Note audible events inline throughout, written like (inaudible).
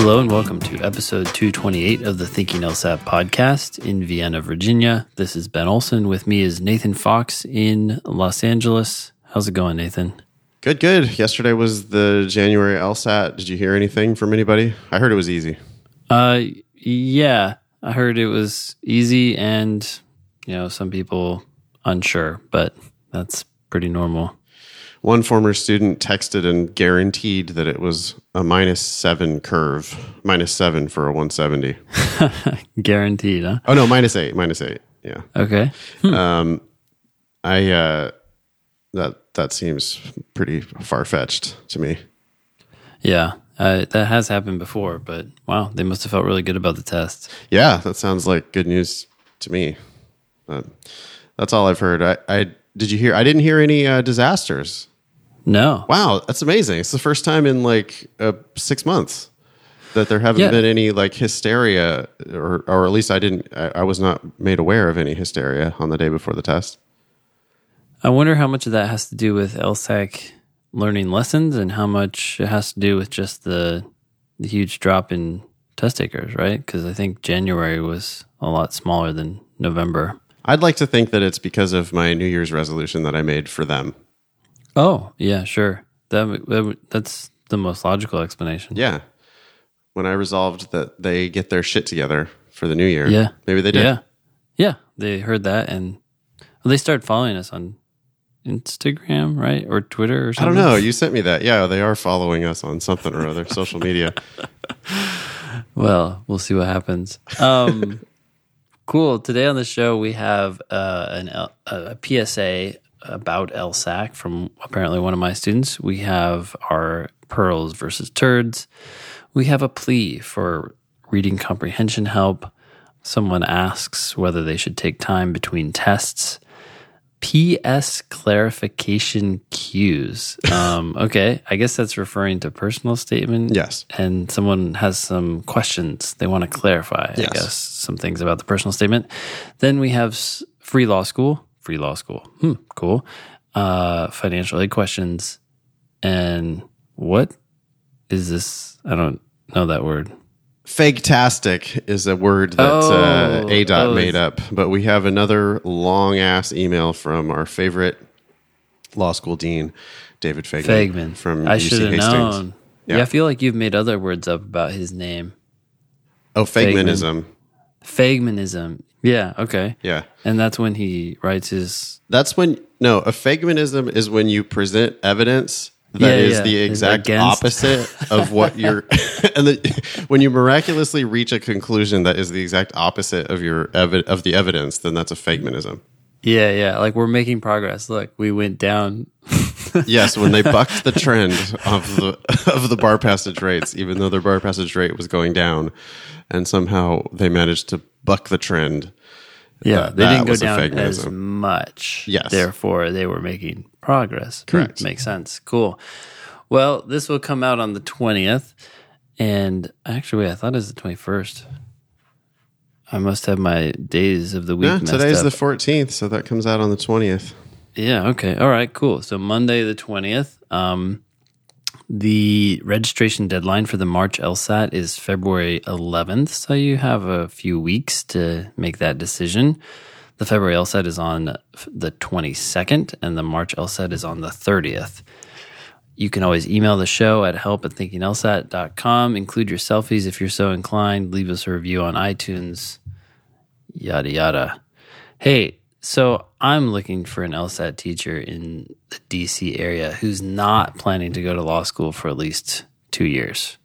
Hello and welcome to episode 228 of the Thinking LSAT podcast in Vienna, Virginia. This is Ben Olson. With me is Nathan Fox in Los Angeles. How's it going, Nathan? Good, good. Yesterday was the January LSAT. Did you hear anything from anybody? I heard it was easy. Uh, yeah, I heard it was easy and, you know, some people unsure, but that's pretty normal. One former student texted and guaranteed that it was a minus seven curve, minus seven for a 170. (laughs) Guaranteed, huh? Oh, no, minus eight, minus eight. Yeah. Okay. Um, I, uh, that, that seems pretty far fetched to me. Yeah, uh, that has happened before, but wow, they must have felt really good about the test. Yeah, that sounds like good news to me. That's all I've heard. I, I did you hear? I didn't hear any uh, disasters. No. Wow, that's amazing. It's the first time in like uh, six months that there haven't Yeah. been any like hysteria, or or at least I didn't. I, I was not made aware of any hysteria on the day before the test. I wonder how much of that has to do with LSAC learning lessons and how much it has to do with just the, the huge drop in test takers, right? Because I think January was a lot smaller than November. I'd like to think that it's because of my New Year's resolution that I made for them. Oh, yeah, sure. That, that that's the most logical explanation. Yeah, when I resolved that they get their shit together for the new year. Yeah. maybe they did. Yeah. Yeah. They heard that and well, they started following us on Instagram, right? Or Twitter or something. I don't know. You sent me that. Yeah, they are following us on something or other, social media. (laughs) Well, we'll see what happens. Um, (laughs) cool. Today on the show, we have uh, an L- a PSA about LSAC from apparently one of my students. We have our pearls versus turds. We have a plea for reading comprehension help. Someone asks whether they should take time between tests. PS clarification cues. Um, (laughs) okay, I guess that's referring to personal statement. Yes. And someone has some questions they want to clarify, I Yes. guess, some things about the personal statement. Then we have free law school, free law school. Hmm, cool. Uh, financial aid questions. And what is this? I don't know that word. Fake-tastic is a word that Oh, uh, ADOT made up, but we have another long ass email from our favorite law school dean, David Fagman, Fagman. from I UC should have Hastings. known. Yeah. Yeah. I feel like you've made other words up about his name. Oh, Fagmanism. Fagmanism. Yeah, okay. Yeah. And that's when he writes his That's when no, a Fagmanism is when you present evidence that Yeah, is yeah. the exact opposite of what (laughs) you're (laughs) and the, when you miraculously reach a conclusion that is the exact opposite of your evi- of the evidence, then that's a Fagmanism. Yeah, yeah. Like we're making progress. Look, we went down. (laughs) Yes, when they bucked the trend of the of the bar passage rates, even though their bar passage rate was going down, and somehow they managed to buck the trend. Yeah, That- they that didn't go down as much. Yes. Therefore, they were making progress. Correct. makes sense. Cool. Well, this will come out on the 20th. And actually, I thought it was the 21st. I must have my days of the week. Yeah, today's up. the fourteenth, so that comes out on the twentieth. Yeah. Okay. All right. Cool. So Monday the twentieth. Um, the registration deadline for the March LSAT is February eleventh. So you have a few weeks to make that decision. The February LSAT is on the twenty second, and the March LSAT is on the thirtieth. You can always email the show at help at thinkinglsat.com. Include your selfies if you're so inclined. Leave us a review on iTunes. Yada yada. Hey, so I'm looking for an LSAT teacher in the DC area who's not planning to go to law school for at least two years.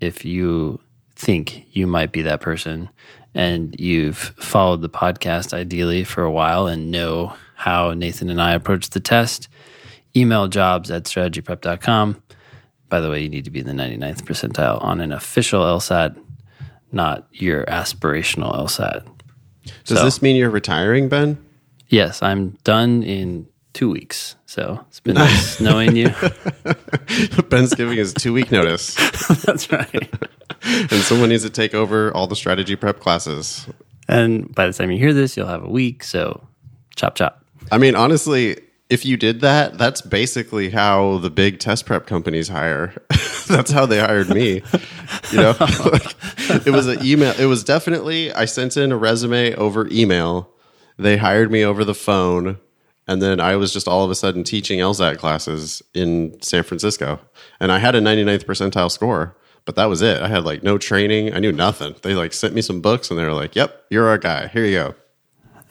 If you think you might be that person and you've followed the podcast ideally for a while and know how Nathan and I approach the test, email jobs at strategyprep.com. By the way, you need to be in the 99th percentile on an official LSAT, not your aspirational LSAT. Does So- this mean you're retiring, Ben? Yes, I'm done in two weeks. So it's been nice (laughs) knowing you. (laughs) Ben's giving his two week notice, (laughs) That's right. and someone needs to take over all the strategy prep classes. And by the time you hear this, you'll have a week. So chop chop. I mean, honestly, if you did that, that's basically how the big test prep companies hire. (laughs) that's how they hired me. You know, (laughs) like, it was an email. It was definitely I sent in a resume over email. They hired me over the phone, and then I was just all of a sudden teaching LSAT classes in San Francisco, and I had a 99th percentile score. But that was it. I had like no training. I knew nothing. They like sent me some books, and they were like, "Yep, you're our guy. Here you go."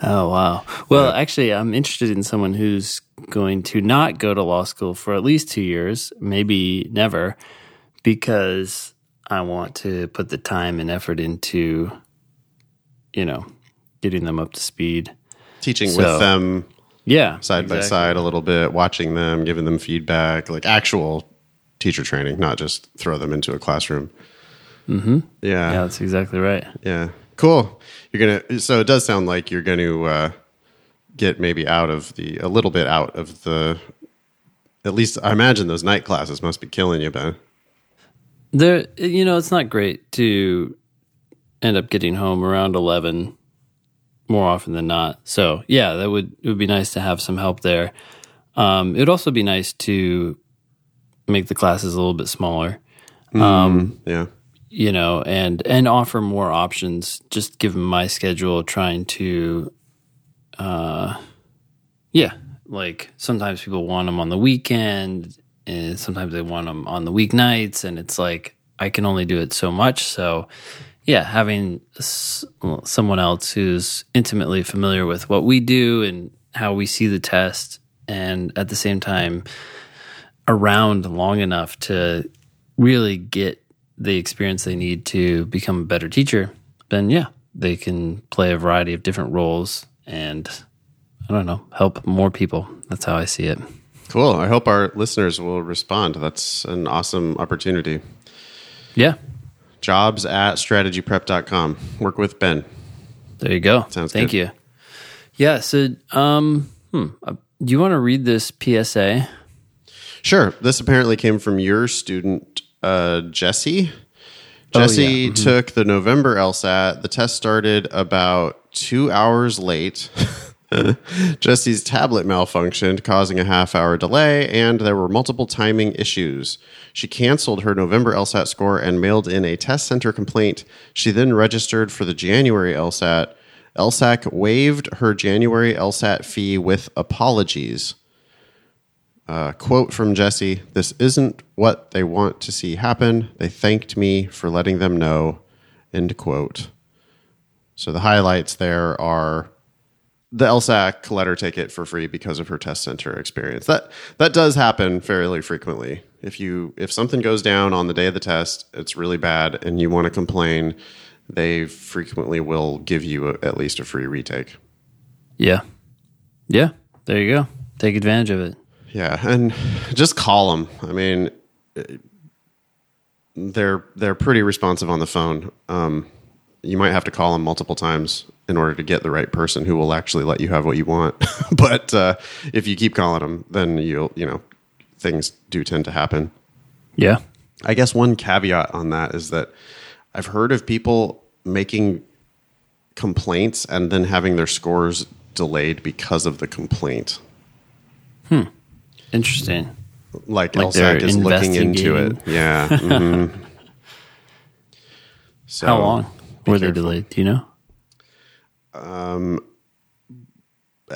Oh wow. Well, actually, I'm interested in someone who's going to not go to law school for at least two years, maybe never, because I want to put the time and effort into, you know, getting them up to speed. Teaching So, with them Yeah, side by side a little bit, watching them, giving them feedback, like actual teacher training, not just throw them into a classroom. Mm-hmm. Yeah, Yeah, that's exactly right. yeah, cool. You're gonna. So it does sound like you're going to uh, get maybe out of the a little bit out of the. At least I imagine those night classes must be killing you, Ben. There, you know, it's not great to end up getting home around eleven more often than not. So yeah, that would it would be nice to have some help there. Um, it would also be nice to make the classes a little bit smaller. Um, Yeah, you know, and and offer more options. Just given my schedule, trying to, uh, yeah, like sometimes people want them on the weekend, and sometimes they want them on the weeknights, and it's like I can only do it so much. So, yeah, having s- someone else who's intimately familiar with what we do and how we see the test, and at the same time around long enough to really get the experience they need to become a better teacher, then yeah, they can play a variety of different roles and I don't know, help more people. That's how I see it. cool. I hope our listeners will respond. That's an awesome opportunity. Yeah, Jobs at strategyprep.com. Work with Ben. there you go. Sounds Thank good. you. Yeah, so um hmm, uh, do you want to read this PSA? Sure. This apparently came from your student, uh, Jesse. Oh, Jesse yeah. Mm-hmm. took the November LSAT. The test started about two hours late. (laughs) Jesse's tablet malfunctioned, causing a half hour delay, and there were multiple timing issues. She canceled her November LSAT score and mailed in a test center complaint. She then registered for the January LSAT. LSAC waived her January LSAT fee with apologies. Uh, quote from Jesse This isn't what they want to see happen. They thanked me for letting them know. End quote. So the highlights there are the LSAC letter ticket for free because of her test center experience. That that does happen fairly frequently. If you if something goes down on the day of the test, it's really bad, and you want to complain, they frequently will give you a, at least a free retake. Yeah. Yeah, there you go. Take advantage of it. Yeah, and just call them. I mean, they're they're pretty responsive on the phone. Um, you might have to call them multiple times in order to get the right person who will actually let you have what you want. (laughs) but uh, if you keep calling them, then you'll you know things do tend to happen. Yeah. I guess one caveat on that is that I've heard of people making complaints and then having their scores delayed because of the complaint. Interesting. like, Like they're LSAC is looking into it. Yeah. (laughs) mhm. So How long were they delayed? Do you know?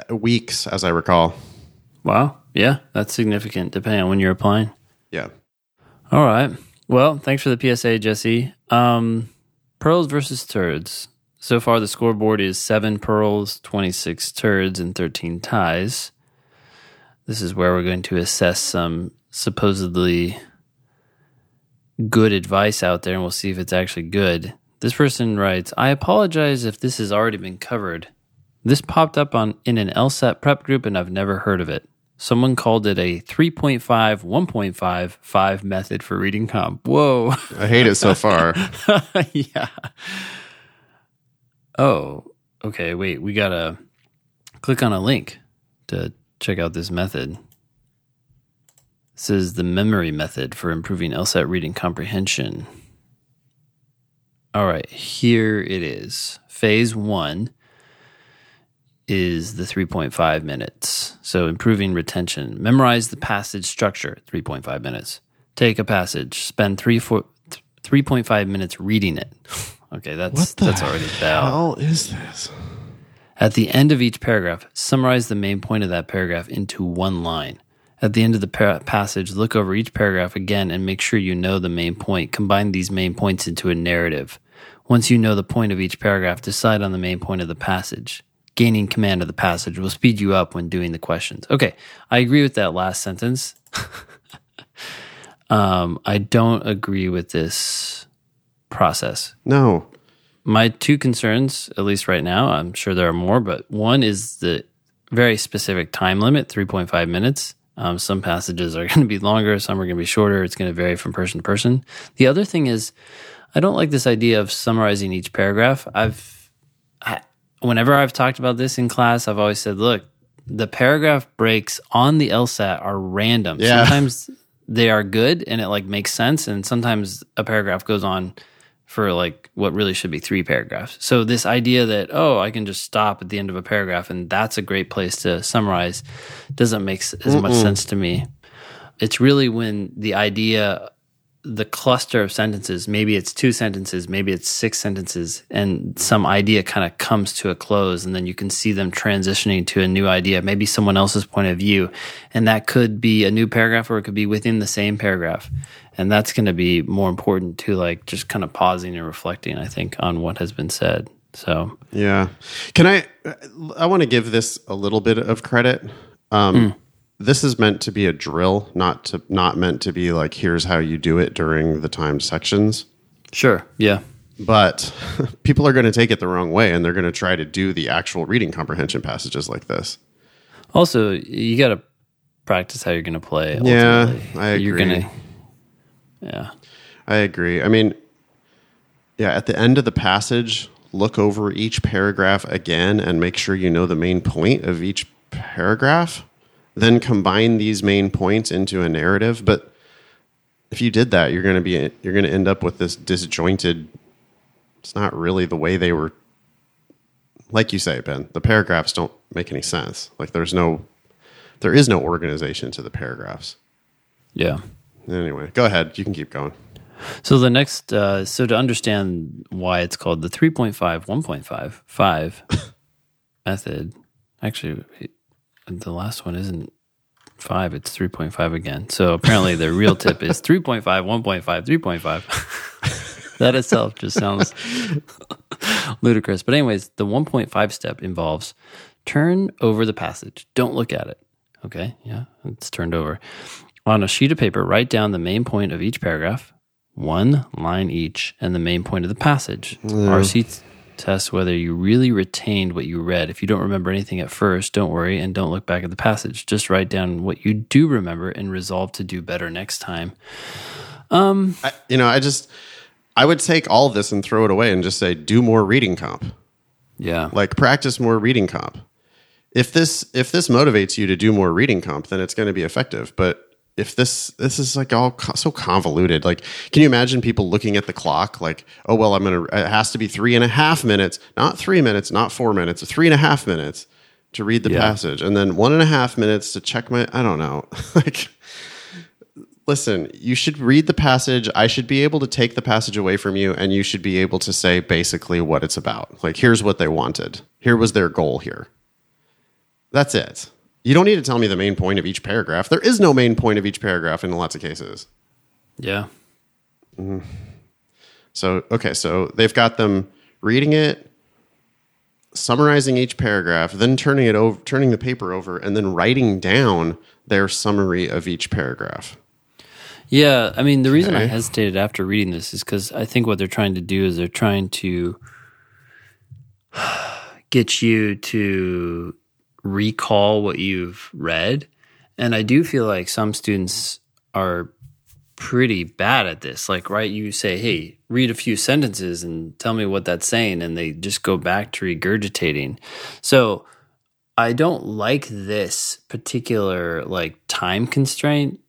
Weeks, as I recall. Wow. Yeah, that's significant depending on when you're applying. Yeah. All right. Well, thanks for the PSA, Jesse. Um, pearls versus turds. So far, the scoreboard is seven pearls, 26 turds, and 13 ties. This is where we're going to assess some supposedly good advice out there, and we'll see if it's actually good. This person writes I apologize if this has already been covered. This popped up on in an LSAT prep group, and I've never heard of it. Someone called it a 3.5, 1.5, 5 method for reading comp. Whoa. I hate it so far. (laughs) yeah. Oh, okay. Wait, we got to click on a link to check out this method. This is the memory method for improving LSAT reading comprehension. All right, here it is. Phase one. is the 3.5 minutes. So improving retention. Memorize the passage structure, 3.5 minutes. Take a passage, spend three, four, 3.5 minutes reading it. (laughs) Okay, that's that's already bad. hell is this? At the end of each paragraph, summarize the main point of that paragraph into one line. At the end of the par- passage, look over each paragraph again and make sure you know the main point. Combine these main points into a narrative. Once you know the point of each paragraph, decide on the main point of the passage. Gaining command of the passage will speed you up when doing the questions. Okay, I agree with that last sentence. (laughs) um, I don't agree with this process No. My two concerns, at least right now, I'm sure there are more, but one is the very specific time limit 3.5 minutes. Um, some passages are (laughs) going to be longer, some are going to be shorter. It's going to vary from person to person. The other thing is, I don't like this idea of summarizing each paragraph. I've, I, whenever I've talked about this in class, I've always said, look, the paragraph breaks on the LSAT are random. Yeah. Sometimes they are good and it like makes sense, and sometimes a paragraph goes on for like what really should be three paragraphs. So this idea that oh, I can just stop at the end of a paragraph and that's a great place to summarize doesn't make as much sense to me. It's really when the idea the cluster of sentences, maybe it's two sentences, maybe it's six sentences, and some idea kind of comes to a close, and then you can see them transitioning to a new idea, maybe someone else's point of view. And that could be a new paragraph or it could be within the same paragraph. And that's going to be more important to like just kind of pausing and reflecting, I think, on what has been said. So, Yeah. Can I? I want to give this a little bit of credit. Um, This is meant to be a drill, not to not meant to be like here's how you do it during the timed sections. sure. Yeah. But (laughs) people are going to take it the wrong way, and they're going to try to do the actual reading comprehension passages like this. Also, you got to practice how you're going to play. Yeah, ultimately. I You're agree. going to, yeah. I agree. I mean, yeah, at the end of the passage, look over each paragraph again and make sure you know the main point of each paragraph. Then combine these main points into a narrative. But if you did that, you're going to be you're going to end up with this disjointed. It's not really the way they were. Like you say, Ben, the paragraphs don't make any sense. Like there's no, there is no organization to the paragraphs. Yeah. Anyway, go ahead. You can keep going. So the next, uh, so to understand why it's called the 3.5, 1.5, 5 (laughs) method, actually, the last one isn't five, it's 3.5 again. So apparently the real tip is 3.5, 1.5, 3.5. that itself just sounds ludicrous. But, anyways, the 1.5 step involves turn over the passage. Don't look at it. Okay. Yeah. It's turned over. On a sheet of paper, write down the main point of each paragraph, one line each, and the main point of the passage. RC t- tests whether you really retained what you read. If you don't remember anything at first, don't worry and don't look back at the passage. Just write down what you do remember and resolve to do better next time. Um, I, you know, I just I would take all this and throw it away and just say do more reading comp. Yeah. Like practice more reading comp. If this if this motivates you to do more reading comp, then it's going to be effective. But if this this is like all co- so convoluted, like can you imagine people looking at the clock like, oh well, I'm gonna it has to be three and a half minutes, not three minutes, not four minutes, three and a half minutes to read the Yeah. passage, and then one and a half minutes to check my I don't know (laughs) like listen, you should read the passage. I should be able to take the passage away from you, and you should be able to say basically what it's about. Like, here's what they wanted. Here was their goal here. That's it. You don't need to tell me the main point of each paragraph. There is no main point of each paragraph in lots of cases. Yeah. Mm. So, okay, so they've got them reading it, summarizing each paragraph, then turning it over, turning the paper over, and then writing down their summary of each paragraph. Yeah, I mean, the reason I hesitated after reading this is because I think what they're trying to do is they're trying to (sighs) get you to recall what you've read. And I do feel like some students are pretty bad at this. Like, right, you say, hey, read a few sentences and tell me what that's saying. And they just go back to regurgitating. So I don't like this particular like time constraint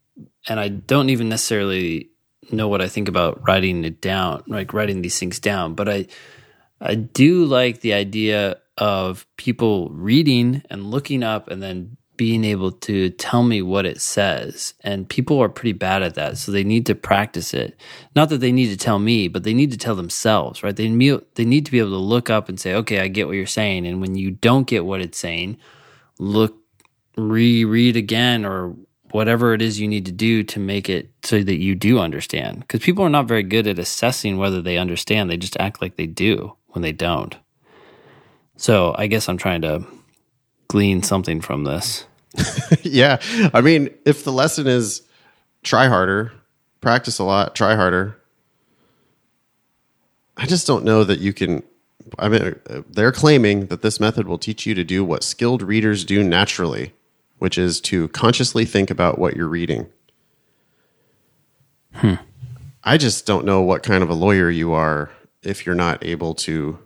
and I don't even necessarily know what I think about writing it down, like writing these things down. But I, I do like the idea of people reading and looking up and then being able to tell me what it says. And people are pretty bad at that. So they need to practice it. Not that they need to tell me, but they need to tell themselves, right? They, they need to be able to look up and say, okay, I get what you're saying. And when you don't get what it's saying, look, reread again or whatever it is you need to do to make it so that you do understand. Because people are not very good at assessing whether they understand. They just act like they do when they don't. So I guess I'm trying to glean something from this. (laughs) yeah. I mean, if the lesson is try harder, practice a lot, try harder, I just don't know that you can. I mean, they're claiming that this method will teach you to do what skilled readers do naturally, which is to consciously think about what you're reading. Hmm. I just don't know what kind of a lawyer you are if you're not able to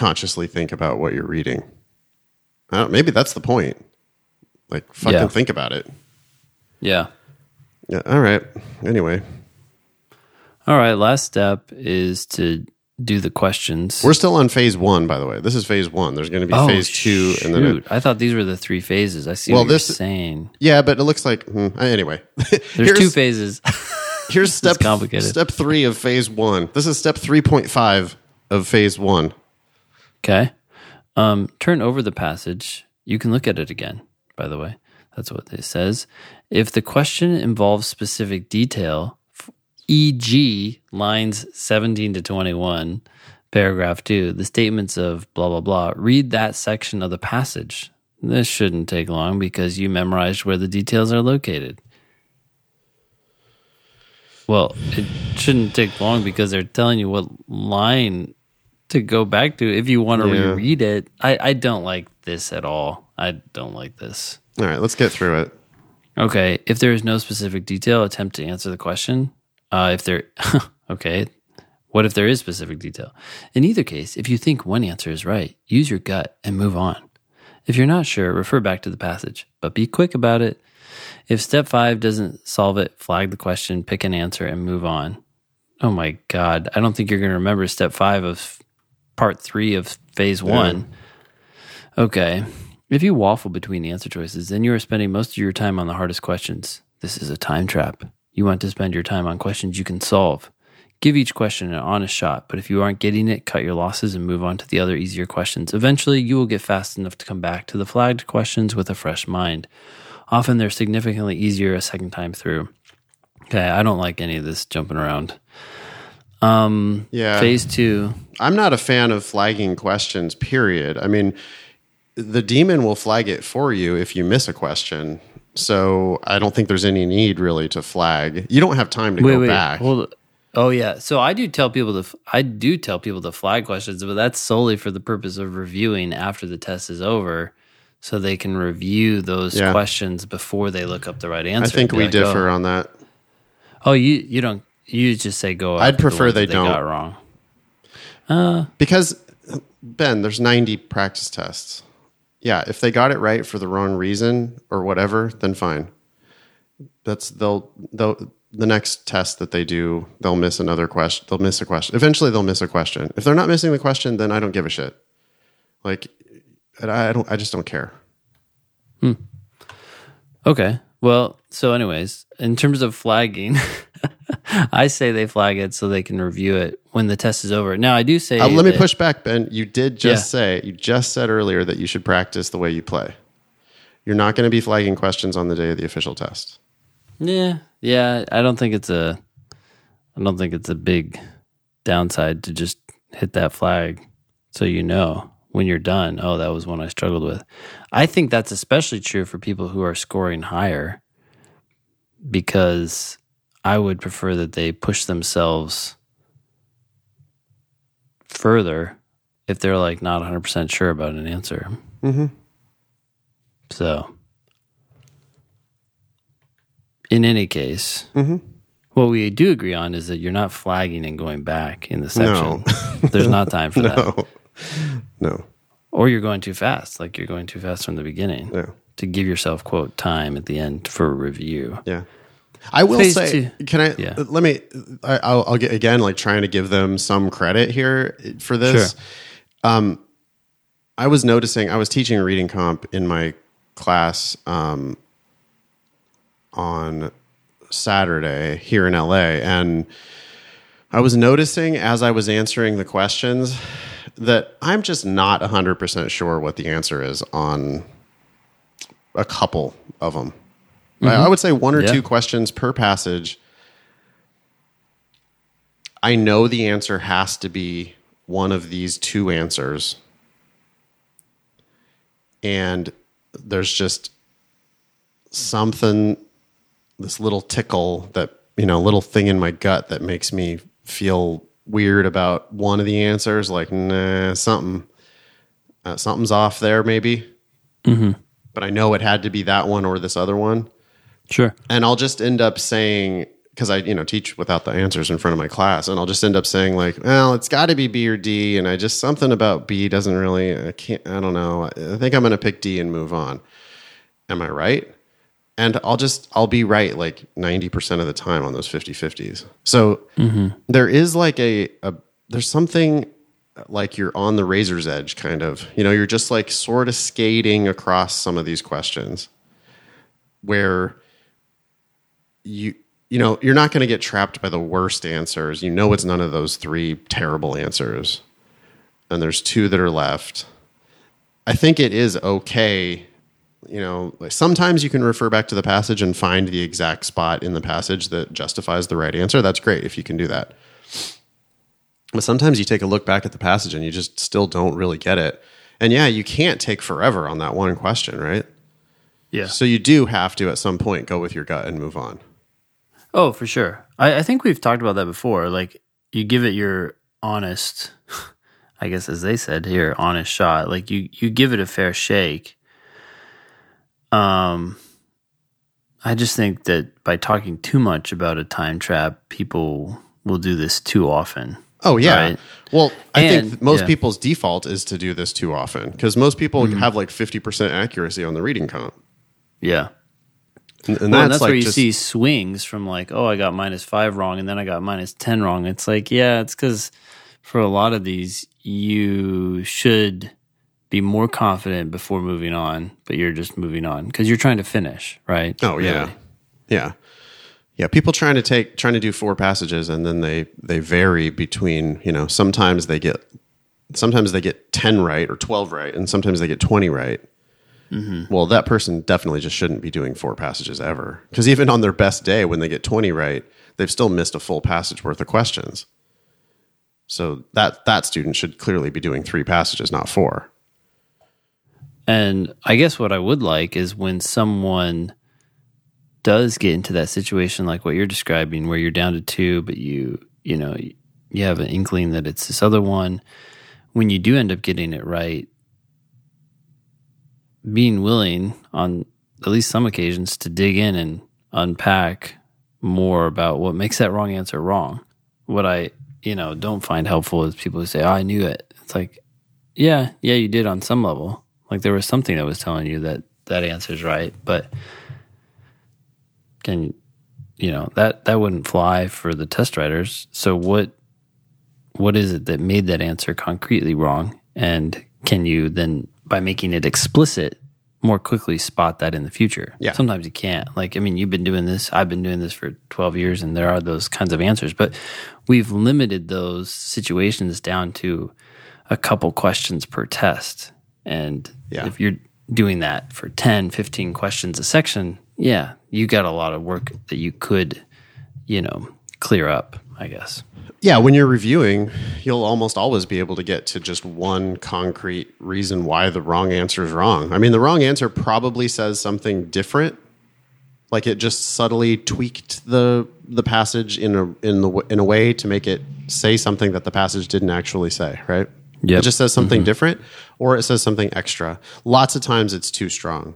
consciously think about what you're reading. maybe that's the point. Like, fucking yeah. think about it. Yeah. Yeah. All right. Anyway. All right. Last step is to do the questions. We're still on phase one, by the way. This is phase one. There's going to be oh, phase two, shoot. and then it, I thought these were the three phases. I see. Well, this saying. Yeah, but it looks like hmm, anyway. (laughs) There's two phases. here's (laughs) step complicated. Step three of phase one. This is step three point five of phase one. Okay. Um, turn over the passage. You can look at it again by the way. That's what it says. If the question involves specific detail, e.g., lines 17 to 21, paragraph 2, the statements of blah, blah, blah, read that section of the passage. This shouldn't take long because you memorized where the details are located. Well, it shouldn't take long because they're telling you what line to go back to if you want to yeah. reread it. I, I don't like this at all. I don't like this. All right, let's get through it. Okay. If there is no specific detail, attempt to answer the question. Uh, if there, (laughs) okay. What if there is specific detail? In either case, if you think one answer is right, use your gut and move on. If you're not sure, refer back to the passage, but be quick about it. If step five doesn't solve it, flag the question, pick an answer, and move on. Oh my God. I don't think you're going to remember step five of part three of phase one. Yeah. Okay. If you waffle between the answer choices, then you are spending most of your time on the hardest questions. This is a time trap. You want to spend your time on questions you can solve. Give each question an honest shot, but if you aren't getting it, cut your losses and move on to the other easier questions. Eventually, you will get fast enough to come back to the flagged questions with a fresh mind. Often, they're significantly easier a second time through. Okay, I don't like any of this jumping around. Um, yeah. Phase two. I'm not a fan of flagging questions, period. I mean, the demon will flag it for you if you miss a question. So I don't think there's any need really to flag. You don't have time to wait, go wait, back. Hold, oh yeah. So I do tell people to I do tell people to flag questions, but that's solely for the purpose of reviewing after the test is over, so they can review those yeah. questions before they look up the right answer. I think we like, differ oh, on that. Oh, you you don't you just say go. I'd prefer the they, they don't. Got wrong. Uh, because Ben, there's 90 practice tests yeah, if they got it right for the wrong reason or whatever, then fine. That's they'll they'll the next test that they do, they'll miss another question. They'll miss a question. Eventually, they'll miss a question. If they're not missing the question, then I don't give a shit. Like, I don't. I just don't care. Hmm. Okay. Well, so anyways, in terms of flagging, (laughs) I say they flag it so they can review it when the test is over. Now, I do say. Uh, let me push back, Ben. You did just yeah. say you just said earlier that you should practice the way you play. You're not going to be flagging questions on the day of the official test. Yeah, yeah. I don't think it's a. I don't think it's a big downside to just hit that flag, so you know when you're done. Oh, that was one I struggled with. I think that's especially true for people who are scoring higher because I would prefer that they push themselves further if they're like not 100% sure about an answer. Mm-hmm. So, in any case, mm-hmm. what we do agree on is that you're not flagging and going back in the section. No. (laughs) There's not time for (laughs) no. that. No. Or you're going too fast, like you're going too fast from the beginning. Yeah. To give yourself, quote, time at the end for a review. Yeah. I will Phase say, two. can I? Yeah. Let me. I, will I'll get again, like trying to give them some credit here for this. Sure. Um, I was noticing I was teaching reading comp in my class um, on Saturday here in LA, and I was noticing as I was answering the questions that I'm just not 100% sure what the answer is on a couple of them. I, I would say one or Yeah. two questions per passage. I know the answer has to be one of these two answers. And there's just something, this little tickle that, you know, little thing in my gut that makes me feel weird about one of the answers. Like, nah, something, uh, something's off there, maybe. But I know it had to be that one or this other one Sure. and I'll just end up saying because I you know teach without the answers in front of my class, and I'll just end up saying like, well, it's got to be B or D, and I just something about B doesn't really, I can't, I don't know, I think I'm going to pick D and move on. Am I right? And I'll just I'll be right like ninety percent of the time on those 50-50s. So mm-hmm. there is like a, a there's something like you're on the razor's edge kind of you know you're just like sort of skating across some of these questions where you you know you're not going to get trapped by the worst answers. You know it's none of those three terrible answers. And there's two that are left. I think it is okay you know sometimes you can refer back to the passage and find the exact spot in the passage that justifies the right answer. That's great if you can do that. But sometimes you take a look back at the passage and you just still don't really get it. And yeah you can't take forever on that one question right? Yeah. so you do have to at some point go with your gut and move on Oh, for sure. I, I think we've talked about that before. Like you give it your honest, (laughs) I guess as they said here, honest shot. Like you you give it a fair shake. Um, I just think that by talking too much about a time trap, people will do this too often. Oh yeah. Right. Well, I And- think most yeah. Mm-hmm. people's default is to do this too often because most people have like fifty percent accuracy on the reading comp, Yeah. And, and Well, that's, and that's like where you just, see swings from like, oh, I got minus five wrong, and then I got minus ten wrong. It's like, yeah, it's because for a lot of these, you should be more confident before moving on, but you're just moving on because you're trying to finish, right? Oh yeah, Really. yeah, yeah. People trying to take trying to do four passages and then they they vary between you know sometimes they get sometimes they get ten right or twelve right and sometimes they get twenty right. Mm-hmm. Well, that person definitely just shouldn't be doing four passages ever because even on their best day when they get twenty right, they've still missed a full passage worth of questions. So that that student should clearly be doing three passages, not four. And I guess what I would like is when someone does get into that situation like what you're describing where you're down to two but you you know you have an inkling that it's this other one when you do end up getting it right being willing on at least some occasions to dig in and unpack more about what makes that wrong answer wrong. What i you know don't find helpful is people who say oh, i knew it. It's like yeah yeah you did on some level. Like there was something that was telling you that that answer's right but can you know that that wouldn't fly for the test writers. So what what is it that made that answer concretely wrong? And can you then by making it explicit more quickly spot that in the future Yeah. sometimes you can't like i mean you've been doing this i've been doing this for 12 years and there are those kinds of answers but we've limited those situations down to a couple questions per test and Yeah. if you're doing that for 10 15 questions a section yeah you got a lot of work that you could you know clear up i guess Yeah, when you're reviewing, you'll almost always be able to get to just one concrete reason why the wrong answer is wrong. I mean, the wrong answer probably says something different. Like it just subtly tweaked the the passage in a in the in a way to make it say something that the passage didn't actually say, right? Yep. It just says something mm-hmm. different or it says something extra. Lots of times it's too strong.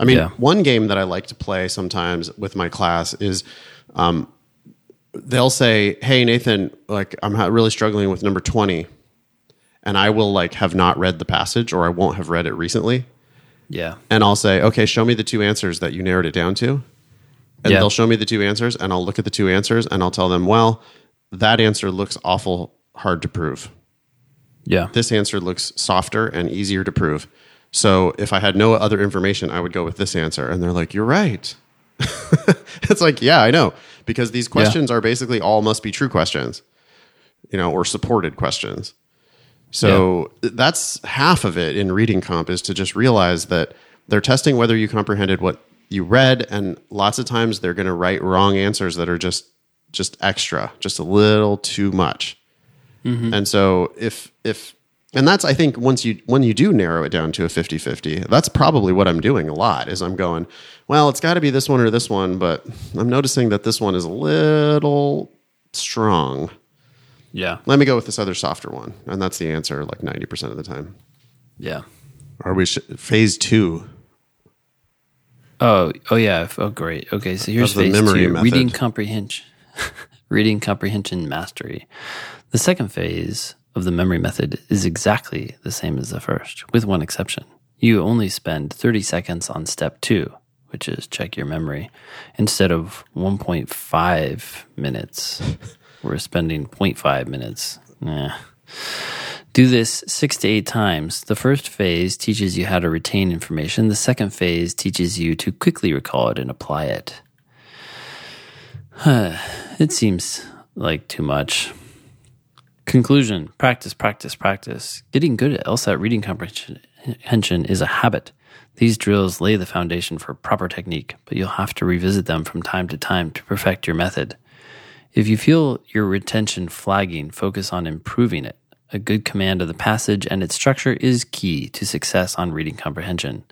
I mean, Yeah. one game that I like to play sometimes with my class is um, they'll say, "Hey Nathan, like I'm really struggling with number 20." And I will like have not read the passage or I won't have read it recently, yeah and I'll say, "Okay, show me the two answers that you narrowed it down to." And Yeah. they'll show me the two answers and I'll look at the two answers and I'll tell them, "Well, that answer looks awful hard to prove." Yeah. This answer looks softer and easier to prove. So if I had no other information, I would go with this answer. And they're like, you're right. (laughs) it's like, yeah, I know. Because these questions are basically all must be true questions, you know, or supported questions. So that's half of it in reading comp is to just realize that they're testing whether you comprehended what you read, and lots of times they're going to write wrong answers that are just just extra, just a little too much. Mm-hmm. And so if if and that's I think once you when you do narrow it down to a 50-50, that's probably what I'm doing a lot is I'm going, well, it's got to be this one or this one, but I'm noticing that this one is a little strong. Yeah. Let me go with this other softer one. And that's the answer like 90% of the time. Yeah. Are we sh- phase 2? Oh, oh yeah. Oh, great. Okay, so here's Of the phase memory two: method. reading comprehension, (laughs) reading comprehension mastery. The second phase of the memory method is exactly the same as the first, with one exception. You only spend 30 seconds on step two, which is check your memory, instead of 1.5 minutes. (laughs) We're spending 0.5 minutes. Nah. Do this six to eight times. The first phase teaches you how to retain information. The second phase teaches you to quickly recall it and apply it. (sighs) it seems like too much. Conclusion practice, practice, practice. Getting good at LSAT reading comprehension is a habit. These drills lay the foundation for proper technique, but you'll have to revisit them from time to time to perfect your method. If you feel your retention flagging, focus on improving it. A good command of the passage and its structure is key to success on reading comprehension.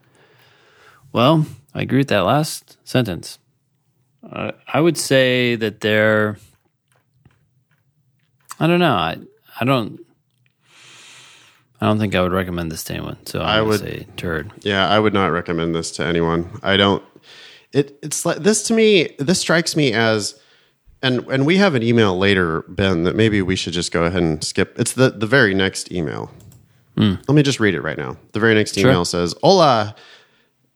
Well, I agree with that last sentence. Uh, I would say that they're. I don't know. I I don't. I don't think I would recommend this to anyone. So I would say turd. Yeah, I would not recommend this to anyone. I don't it it's like this to me this strikes me as and and we have an email later Ben that maybe we should just go ahead and skip. It's the the very next email. Hmm. Let me just read it right now. The very next email says, "Hola,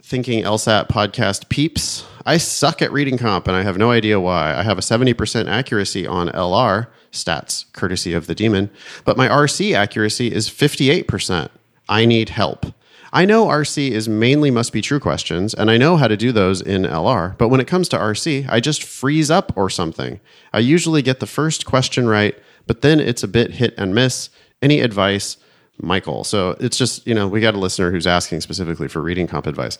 Thinking LSAT podcast peeps. I suck at reading comp and I have no idea why. I have a 70% accuracy on LR stats, courtesy of the demon, but my RC accuracy is 58%. I need help. I know RC is mainly must be true questions, and I know how to do those in LR, but when it comes to RC, I just freeze up or something. I usually get the first question right, but then it's a bit hit and miss. Any advice? Michael. So it's just, you know, we got a listener who's asking specifically for reading comp advice.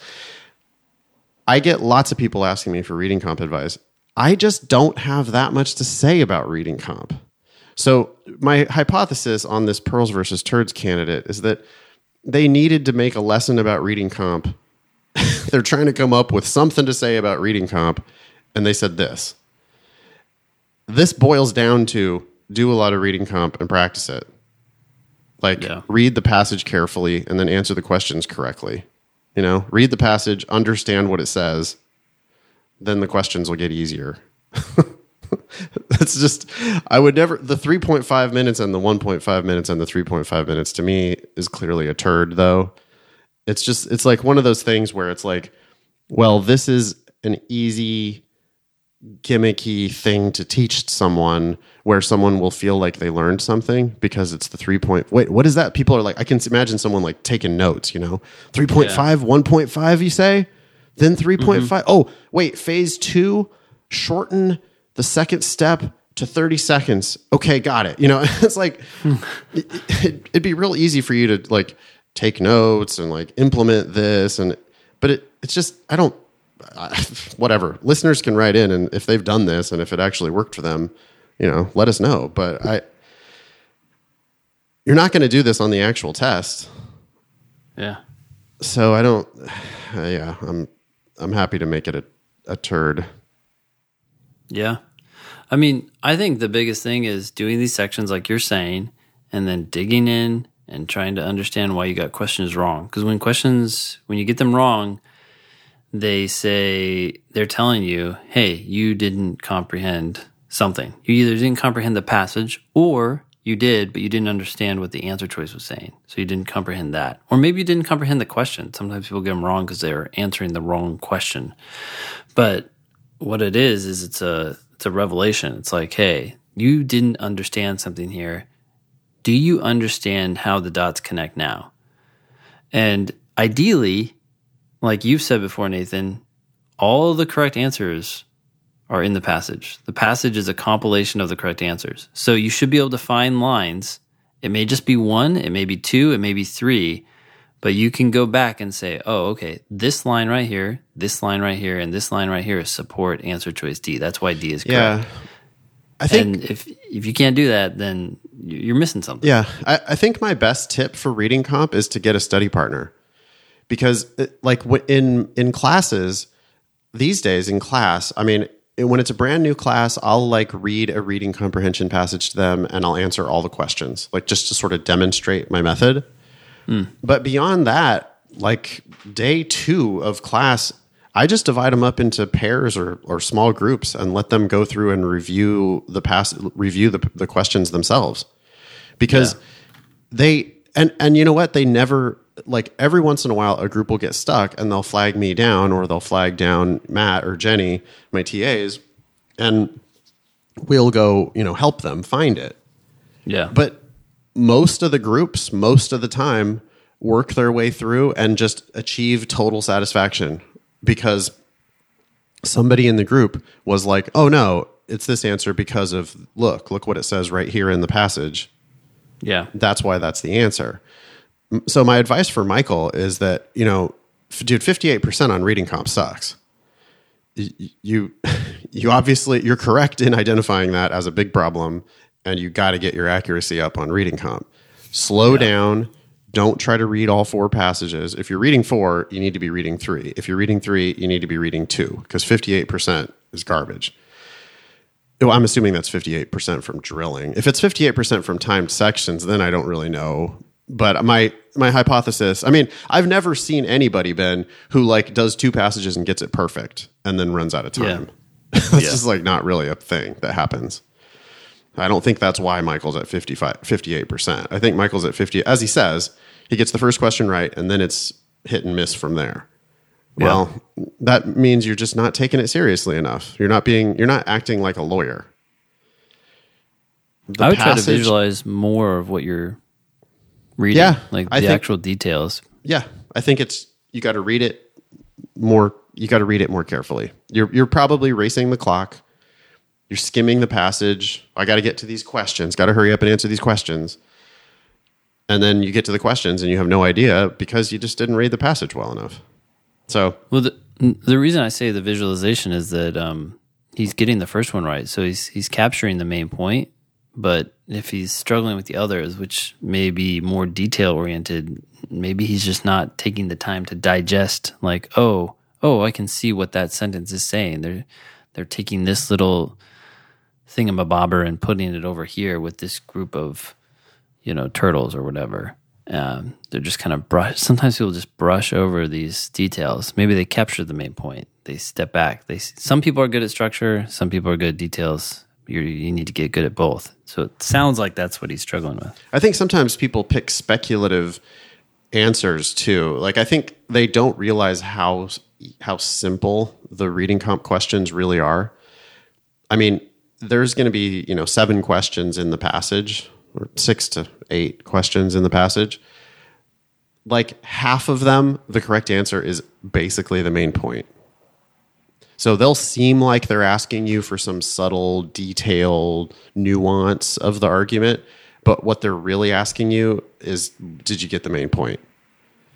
I get lots of people asking me for reading comp advice. I just don't have that much to say about reading comp. So my hypothesis on this pearls versus turds candidate is that they needed to make a lesson about reading comp. (laughs) They're trying to come up with something to say about reading comp, and they said this. This boils down to do a lot of reading comp and practice it. Like Yeah. read the passage carefully and then answer the questions correctly. You know, read the passage, understand what it says, then the questions will get easier. (laughs) (laughs) That's just, I would never, the 3.5 minutes and the 1.5 minutes and the 3.5 minutes to me is clearly a turd, though. It's just, it's like one of those things where it's like, well, this is an easy, gimmicky thing to teach someone where someone will feel like they learned something because it's the three point. Wait, what is that? People are like, I can imagine someone like taking notes, you know, 3.5, 1.5, you say? Then 3.5. Mm-hmm. Oh, wait, phase two, shorten the second step to 30 seconds. Okay, got it. You know, (laughs) it's like, hmm. it, it, it'd be real easy for you to like take notes and like implement this. And, but it, it's just, I don't, I, (laughs) whatever. Listeners can write in and if they've done this and if it actually worked for them, you know, let us know. But I, you're not going to do this on the actual test. Yeah. So I don't, (sighs) yeah, I'm, I'm happy to make it a, a turd. Yeah. I mean, I think the biggest thing is doing these sections like you're saying and then digging in and trying to understand why you got questions wrong. Because when questions, when you get them wrong, they say, they're telling you, hey, you didn't comprehend something. You either didn't comprehend the passage or you did, but you didn't understand what the answer choice was saying. So you didn't comprehend that. Or maybe you didn't comprehend the question. Sometimes people get them wrong because they're answering the wrong question. But what it is is it's a it's a revelation. It's like, hey, you didn't understand something here. do you understand how the dots connect now? And ideally, like you've said before, Nathan, all the correct answers are in the passage. The passage is a compilation of the correct answers. So you should be able to find lines. It may just be one, it may be two, it may be three, but you can go back and say, oh, okay, this line right here, this line right here, and this line right here is support answer choice D. That's why D is correct. Yeah. I think and if if you can't do that, then you're missing something. Yeah, I, I think my best tip for reading comp is to get a study partner, because uh, like in in classes these days in class, I mean, when it's a brand new class, I'll like read a reading comprehension passage to them and I'll answer all the questions, like just to sort of demonstrate my method. But beyond that, like day two of class, I just divide them up into pairs or, or small groups and let them go through and review the past review the, the questions themselves. Because they and and you know what? They never like every once in a while a group will get stuck and they'll flag me down or they'll flag down Matt or Jenny my TAs and we'll go you know help them find it. Yeah. but most of the groups most of the time work their way through and just achieve total satisfaction because somebody in the group was like oh no it's this answer because of look look what it says right here in the passage yeah. that's why that's the answer. So my advice for Michael is that you know, f- dude, fifty eight percent on reading comp sucks. You, (laughs) you obviously you're correct in identifying that as a big problem, and you got to get your accuracy up on reading comp. Slow down. Don't try to read all four passages. If you're reading four, you need to be reading three. If you're reading three, you need to be reading two because 58% is garbage. Well, I'm assuming that's 58% from drilling. If it's 58% from timed sections, then I don't really know. But my my hypothesis, I mean, I've never seen anybody Ben who like does two passages and gets it perfect and then runs out of time. (laughs) That's Yeah. just like not really a thing that happens. I don't think that's why Michael's at 55 58%. I think Michael's at 50 as he says, he gets the first question right and then it's hit and miss from there. Well, that means you're just not taking it seriously enough. You're not being you're not acting like a lawyer. The I would try to visualize more of what you're reading. Yeah, Like I the think- actual details. Yeah, I think it's you got to read it more. You got to read it more carefully. You're you're probably racing the clock. You're skimming the passage. I got to get to these questions. Got to hurry up and answer these questions. And then you get to the questions and you have no idea because you just didn't read the passage well enough. So Well, the, the reason I say the visualization is that um, he's getting the first one right, so he's he's capturing the main point. But if he's struggling with the others, which may be more detail oriented, maybe he's just not taking the time to digest. Like, oh, oh, I can see what that sentence is saying. They're they're taking this little thingamabobber and putting it over here with this group of you know turtles or whatever. Um, they're just kind of brush. Sometimes people just brush over these details. Maybe they capture the main point. They step back. They some people are good at structure. Some people are good at details. You you need to get good at both. So it sounds like that's what he's struggling with. I think sometimes people pick speculative answers too. Like I think they don't realize how how simple the reading comp questions really are. I mean, there's going to be, you know, seven questions in the passage or 6 to 8 questions in the passage. Like half of them the correct answer is basically the main point. So they'll seem like they're asking you for some subtle, detailed nuance of the argument, but what they're really asking you is did you get the main point?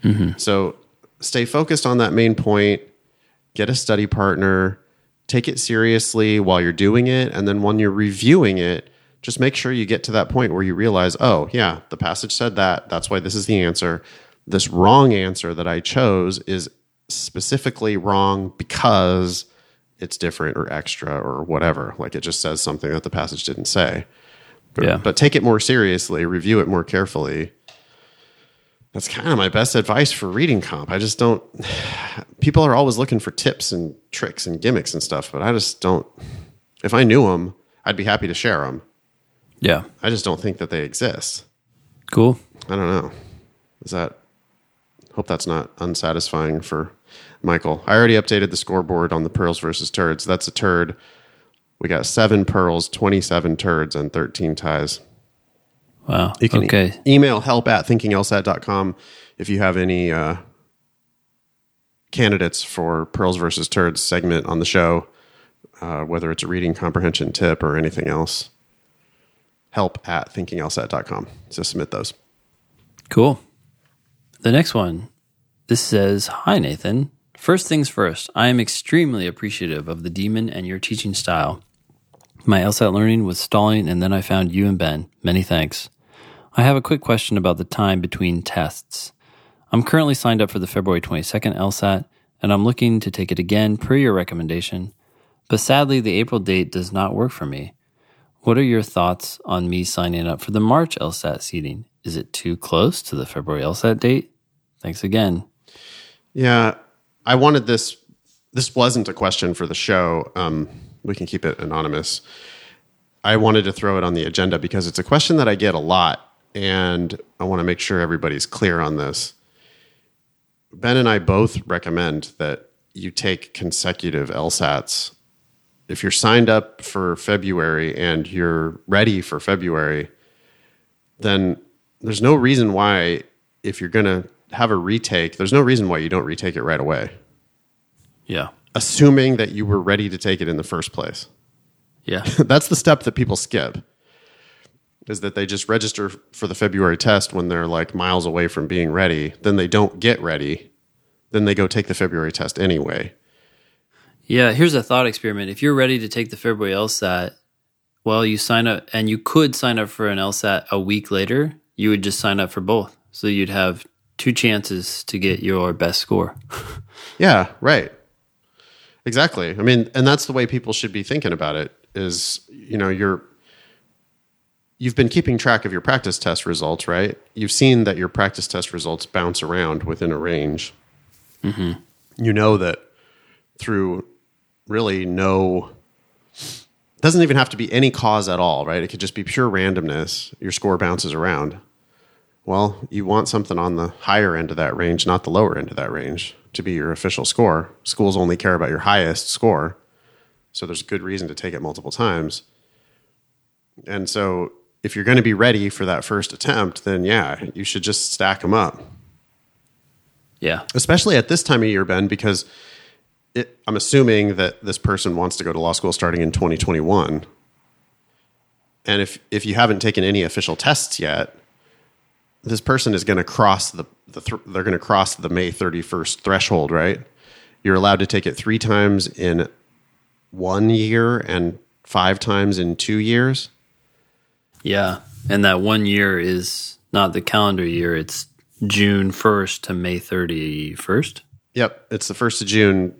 Mm-hmm. So stay focused on that main point, get a study partner, take it seriously while you're doing it, and then when you're reviewing it, just make sure you get to that point where you realize, oh, yeah, the passage said that. That's why this is the answer. This wrong answer that I chose is specifically wrong because it's different or extra or whatever. Like it just says something that the passage didn't say. But, Yeah. but take it more seriously, review it more carefully. That's kind of my best advice for reading comp. I just don't. (sighs) People are always looking for tips and tricks and gimmicks and stuff, but I just don't. If I knew them, I'd be happy to share them. Yeah. I just don't think that they exist. Cool. I don't know. Is that? Hope that's not unsatisfying for Michael. I already updated the scoreboard on the pearls versus turds. That's a turd. We got seven pearls, twenty-seven turds, and thirteen ties. Wow. You can e- okay. email help at thinkinglsat.com if you have any uh, candidates for Pearls versus Turds segment on the show, uh, whether it's a reading comprehension tip or anything else. Help at thinkinglsat.com to submit those. Cool. The next one. This says, Hi, Nathan. First things first, I am extremely appreciative of the demon and your teaching style. My LSAT learning was stalling, and then I found you and Ben. Many thanks. I have a quick question about the time between tests. I'm currently signed up for the February 22nd LSAT, and I'm looking to take it again per your recommendation, but sadly, the April date does not work for me. What are your thoughts on me signing up for the March LSAT seating? Is it too close to the February LSAT date? Thanks again. Yeah, I wanted this. This wasn't a question for the show. Um, we can keep it anonymous. I wanted to throw it on the agenda because it's a question that I get a lot, and I want to make sure everybody's clear on this. Ben and I both recommend that you take consecutive LSATs. If you're signed up for February and you're ready for February, then there's no reason why, if you're going to have a retake, there's no reason why you don't retake it right away, Yeah. assuming that you were ready to take it in the first place. Yeah. (laughs) That's the step that people skip. Is that they just register for the February test when they're like miles away from being ready, then they don't get ready, then they go take the February test anyway. Yeah, here's a thought experiment. If you're ready to take the February LSAT, well, you sign up and you could sign up for an LSAT a week later. You would just sign up for both. So you'd have two chances to get your best score. (laughs) Yeah, right. Exactly. I mean, and that's the way people should be thinking about it is, you know, you're you've been keeping track of your practice test results, right? You've seen that your practice test results bounce around within a range. Mm-hmm. You know that through really no doesn't even have to be any cause at all, right? It could just be pure randomness. Your score bounces around. Well, you want something on the higher end of that range, not the lower end of that range, to be your official score. Schools only care about your highest score. So there's a good reason to take it multiple times. And so if you're going to be ready for that first attempt, then yeah, you should just stack them up. yeah. Especially at this time of year, Ben, because it, I'm assuming that this person wants to go to law school starting in 2021. And if, if you haven't taken any official tests yet, this person is going to cross the, the th- they're going to cross the May 31st threshold, right? You're allowed to take it three times in one year and five times in two years. Yeah. And that one year is not the calendar year, it's June 1st to May 31st. Yep, it's the first of June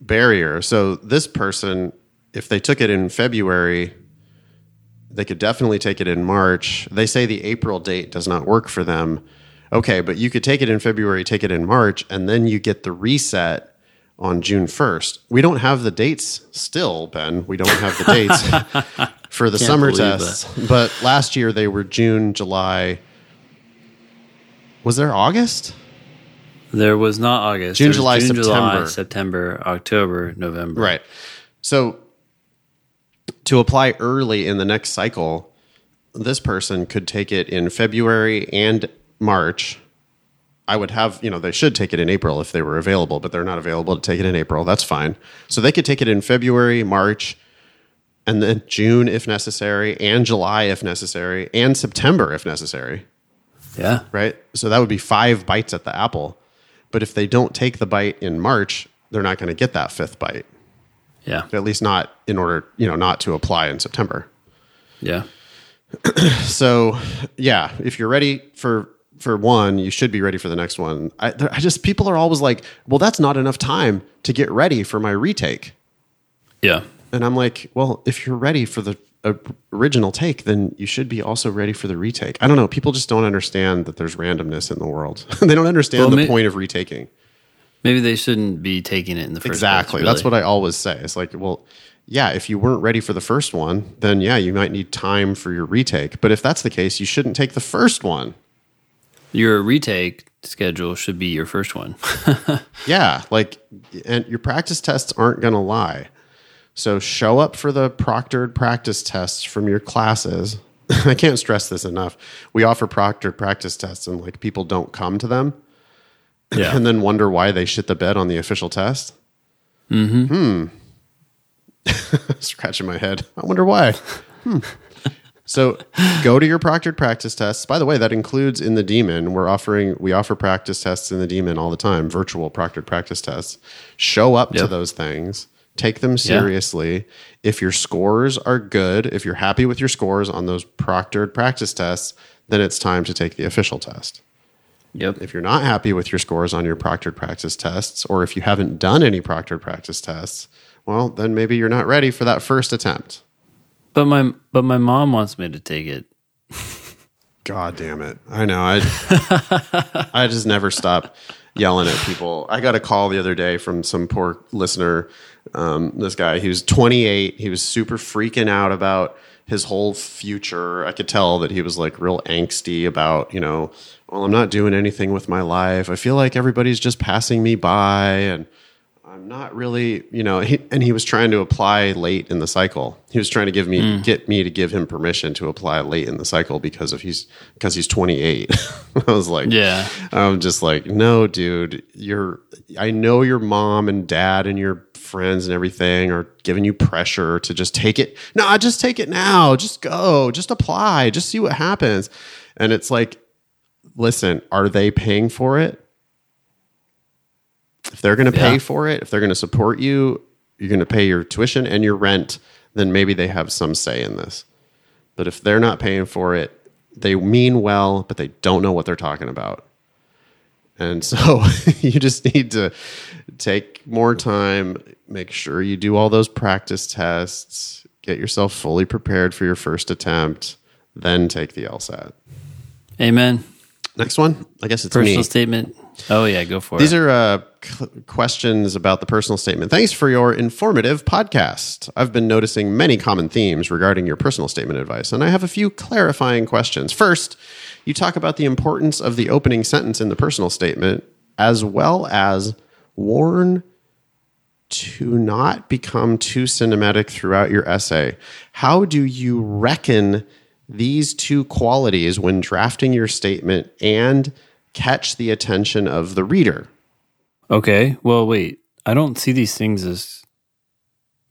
barrier. So this person, if they took it in February, they could definitely take it in March. They say the April date does not work for them. Okay, but you could take it in February, take it in March, and then you get the reset on June 1st. We don't have the dates still, Ben. We don't have the dates (laughs) for the Can't summer tests. But last year they were June, July. Was there August? There was not August. June, July, June, July, September. September, October, November. Right. So to apply early in the next cycle, this person could take it in February and March. I would have, you know, they should take it in April if they were available, but they're not available to take it in April. That's fine. So they could take it in February, March, and then June if necessary, and July if necessary, and September if necessary Yeah. right? So that would be five bites at the apple. But if they don't take the bite in March, they're not going to get that fifth bite. Yeah. At least not in order, you know, not to apply in September. Yeah. (clears throat) So, yeah, if you're ready for for one, you should be ready for the next one. I, I just people are always like, "Well, that's not enough time to get ready for my retake." Yeah. And I'm like, "Well, if you're ready for the uh, original take, then you should be also ready for the retake." I don't know. People just don't understand that there's randomness in the world. (laughs) they don't understand Well, the may- point of retaking. Maybe they shouldn't be taking it in the first Exactly. place. That's what I always say. It's like, well, yeah, if you weren't ready for the first one, then yeah, you might need time for your retake. But if that's the case, you shouldn't take the first one. Your retake schedule should be your first one. (laughs) Yeah, like, and your practice tests aren't going to lie. So show up for the proctored practice tests from your classes (laughs) I can't stress this enough. We offer proctored practice tests, and like people don't come to them, Yeah. (laughs) and then wonder why they shit the bed on the official test. Mm-hmm. Hmm. (laughs) Scratching my head. I wonder why. Hmm. So go to your proctored practice tests. By the way, that includes in the Demon. We're offering we offer practice tests in the Demon all the time, virtual proctored practice tests. Show up to those things. Take them seriously. If your scores are good, if you're happy with your scores on those proctored practice tests, then it's time to take the official test. Yep. If you're not happy with your scores on your proctored practice tests, or if you haven't done any proctored practice tests, well, then maybe you're not ready for that first attempt. But my but my mom wants me to take it. God damn it. I know. I (laughs) I just never stop yelling at people. I got a call the other day from some poor listener. Um, this guy, he was 28. He was super freaking out about his whole future. I could tell that he was like real angsty about, you know, well, I'm not doing anything with my life. I feel like everybody's just passing me by and I'm not really, you know, he, and he was trying to apply late in the cycle. He was trying to give me get me to give him permission to apply late in the cycle because of he's because he's 28. (laughs) I was like, Yeah. I'm just like, no, dude, you're. I know your mom and dad and your friends and everything are giving you pressure to just take it. No, just take it now. Just go. Just apply. Just see what happens. And it's like, listen, are they paying for it? If they're going to pay for it, if they're going to support you, you're going to pay your tuition and your rent, then maybe they have some say in this. But if they're not paying for it, they mean well, but they don't know what they're talking about. And so (laughs) you just need to take more time, make sure you do all those practice tests, get yourself fully prepared for your first attempt, then take the LSAT. Amen. Next one, I guess it's Personal me. statement. Oh yeah, go for These it. These are uh, c- questions about the personal statement. Thanks for your informative podcast. I've been noticing many common themes regarding your personal statement advice, and I have a few clarifying questions. First, you talk about the importance of the opening sentence in the personal statement, as well as warn to not become too cinematic throughout your essay. How do you reckon these two qualities when drafting your statement and catch the attention of the reader? Okay. Well, wait. I don't see these things as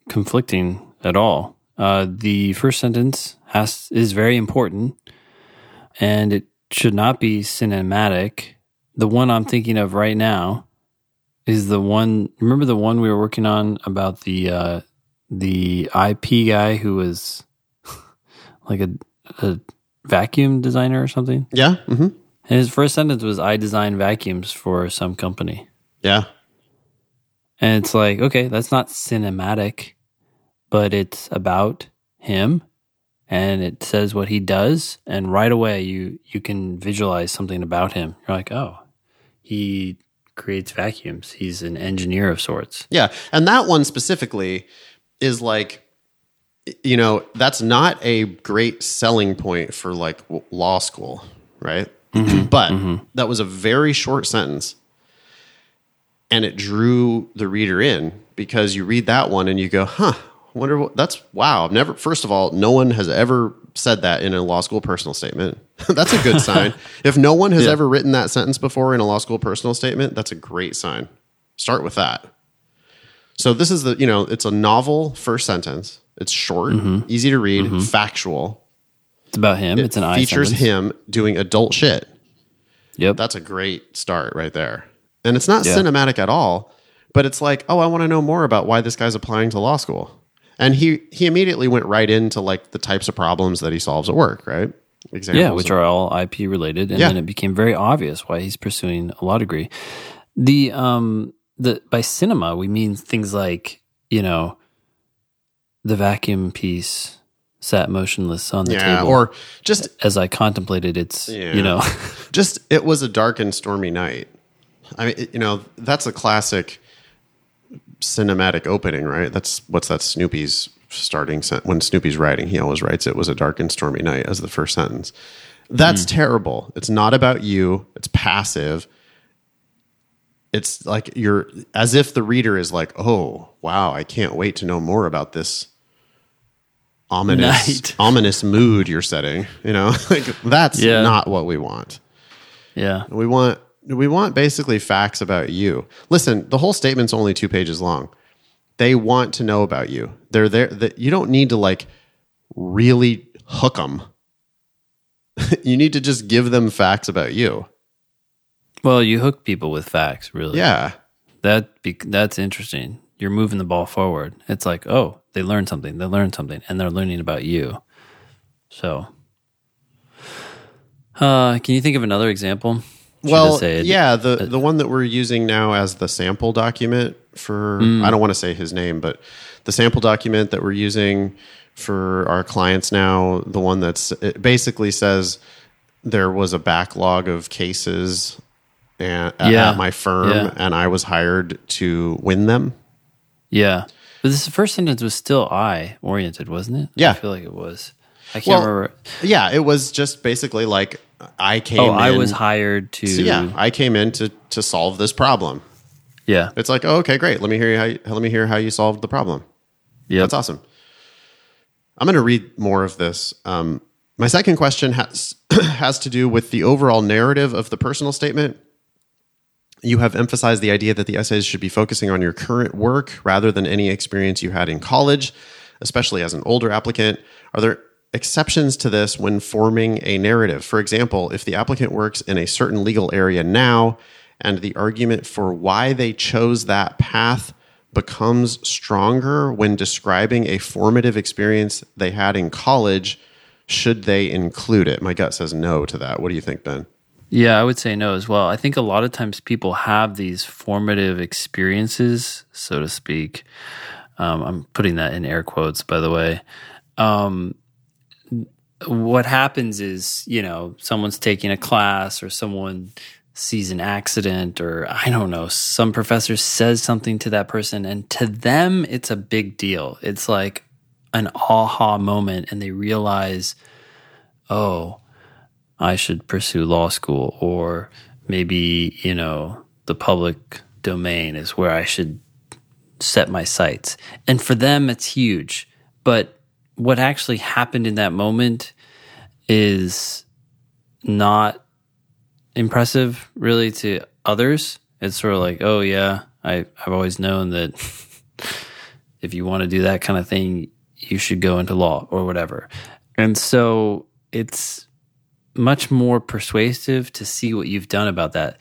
conflicting at all. Uh, the first sentence has is very important, and it should not be cinematic. The one I'm thinking of right now is the one. Remember the one we were working on about the uh, the IP guy who was (laughs) like a, a vacuum designer or something. Yeah. hmm And his first sentence was, "I design vacuums for some company." Yeah. And it's like, okay, that's not cinematic, but it's about him and it says what he does and right away you you can visualize something about him. You're like, "Oh, he creates vacuums. He's an engineer of sorts." Yeah. And that one specifically is like, you know, that's not a great selling point for like law school, right? Mm-hmm, but mm-hmm. that was a very short sentence and it drew the reader in because you read that one and you go, huh, wonder what that's wow. I've never, first of all, no one has ever said that in a law school personal statement. (laughs) that's a good sign. (laughs) If no one has Yeah. ever written that sentence before in a law school personal statement, that's a great sign. Start with that. So this is the, you know, it's a novel first sentence. It's short, mm-hmm. easy to read, mm-hmm. factual. It's about him. it's an features him doing adult shit. Yep. That's a great start right there. And it's not Yeah. cinematic at all, but it's like, oh, I want to know more about why this guy's applying to law school. And he he immediately went right into like the types of problems that he solves at work, right? Examples. yeah, which of- are all IP related, and Yeah. then it became very obvious why he's pursuing a law degree. The um the by cinema we mean things like you know the vacuum piece sat motionless on the yeah, table, or just as I contemplated its Yeah. you know (laughs) just it was a dark and stormy night. I mean, it- you know, that's a classic cinematic opening, right? That's what's that Snoopy's starting sen- when Snoopy's writing, he always writes it was a dark and stormy night as the first sentence. That's hmm. terrible. It's not about you. It's passive. It's like you're as if the reader is like, "Oh, wow, I can't wait to know more about this ominous Night. (laughs) ominous mood you're setting. You know, (laughs) like that's Yeah. not what we want. Yeah. We want we want basically facts about you. Listen, the whole statement's only two pages long. They want to know about you. They're there. That you don't need to like really hook them. (laughs) you need to just give them facts about you. Well, you hook people with facts, really. Yeah, That be, that's interesting. You're moving the ball forward. It's like, oh, they learned something. They learned something, and they're learning about you. So, uh, can you think of another example? Well, yeah. The the one that we're using now as the sample document for mm. I don't want to say his name, but the sample document that we're using for our clients now, the one that's it basically says there was a backlog of cases and, Yeah. at my firm, Yeah. and I was hired to win them. yeah. But this first sentence was still I oriented, wasn't it? Yeah. I feel like it was. I can't Well, remember. Yeah, it was just basically like I came. Oh, I in- was hired to. so yeah, I came in to to solve this problem. yeah, It's like, oh, okay, great. Let me hear you how you, let me hear how you solved the problem. Yeah, That's awesome. I'm going to read more of this. Um, my second question has (clears throat) has to do with the overall narrative of the personal statement. You have emphasized the idea that the essays should be focusing on your current work rather than any experience you had in college, especially as an older applicant. Are there exceptions to this when forming a narrative? For example, if the applicant works in a certain legal area now and the argument for why they chose that path becomes stronger when describing a formative experience they had in college, should they include it? My gut says no to that. What do you think, Ben? Yeah, I would say no as well. I think a lot of times people have these formative experiences, so to speak. Um, I'm putting that in air quotes, by the way. Um, what happens is, you know, someone's taking a class or someone sees an accident or I don't know, some professor says something to that person and to them it's a big deal. It's like an aha moment and they realize, oh, I should pursue law school, or maybe, you know, the public domain is where I should set my sights. And for them, it's huge. But what actually happened in that moment is not impressive, really, to others. It's sort of like, oh, yeah, I, I've always known that (laughs) if you want to do that kind of thing, you should go into law or whatever. And so it's much more persuasive to see what you've done about that.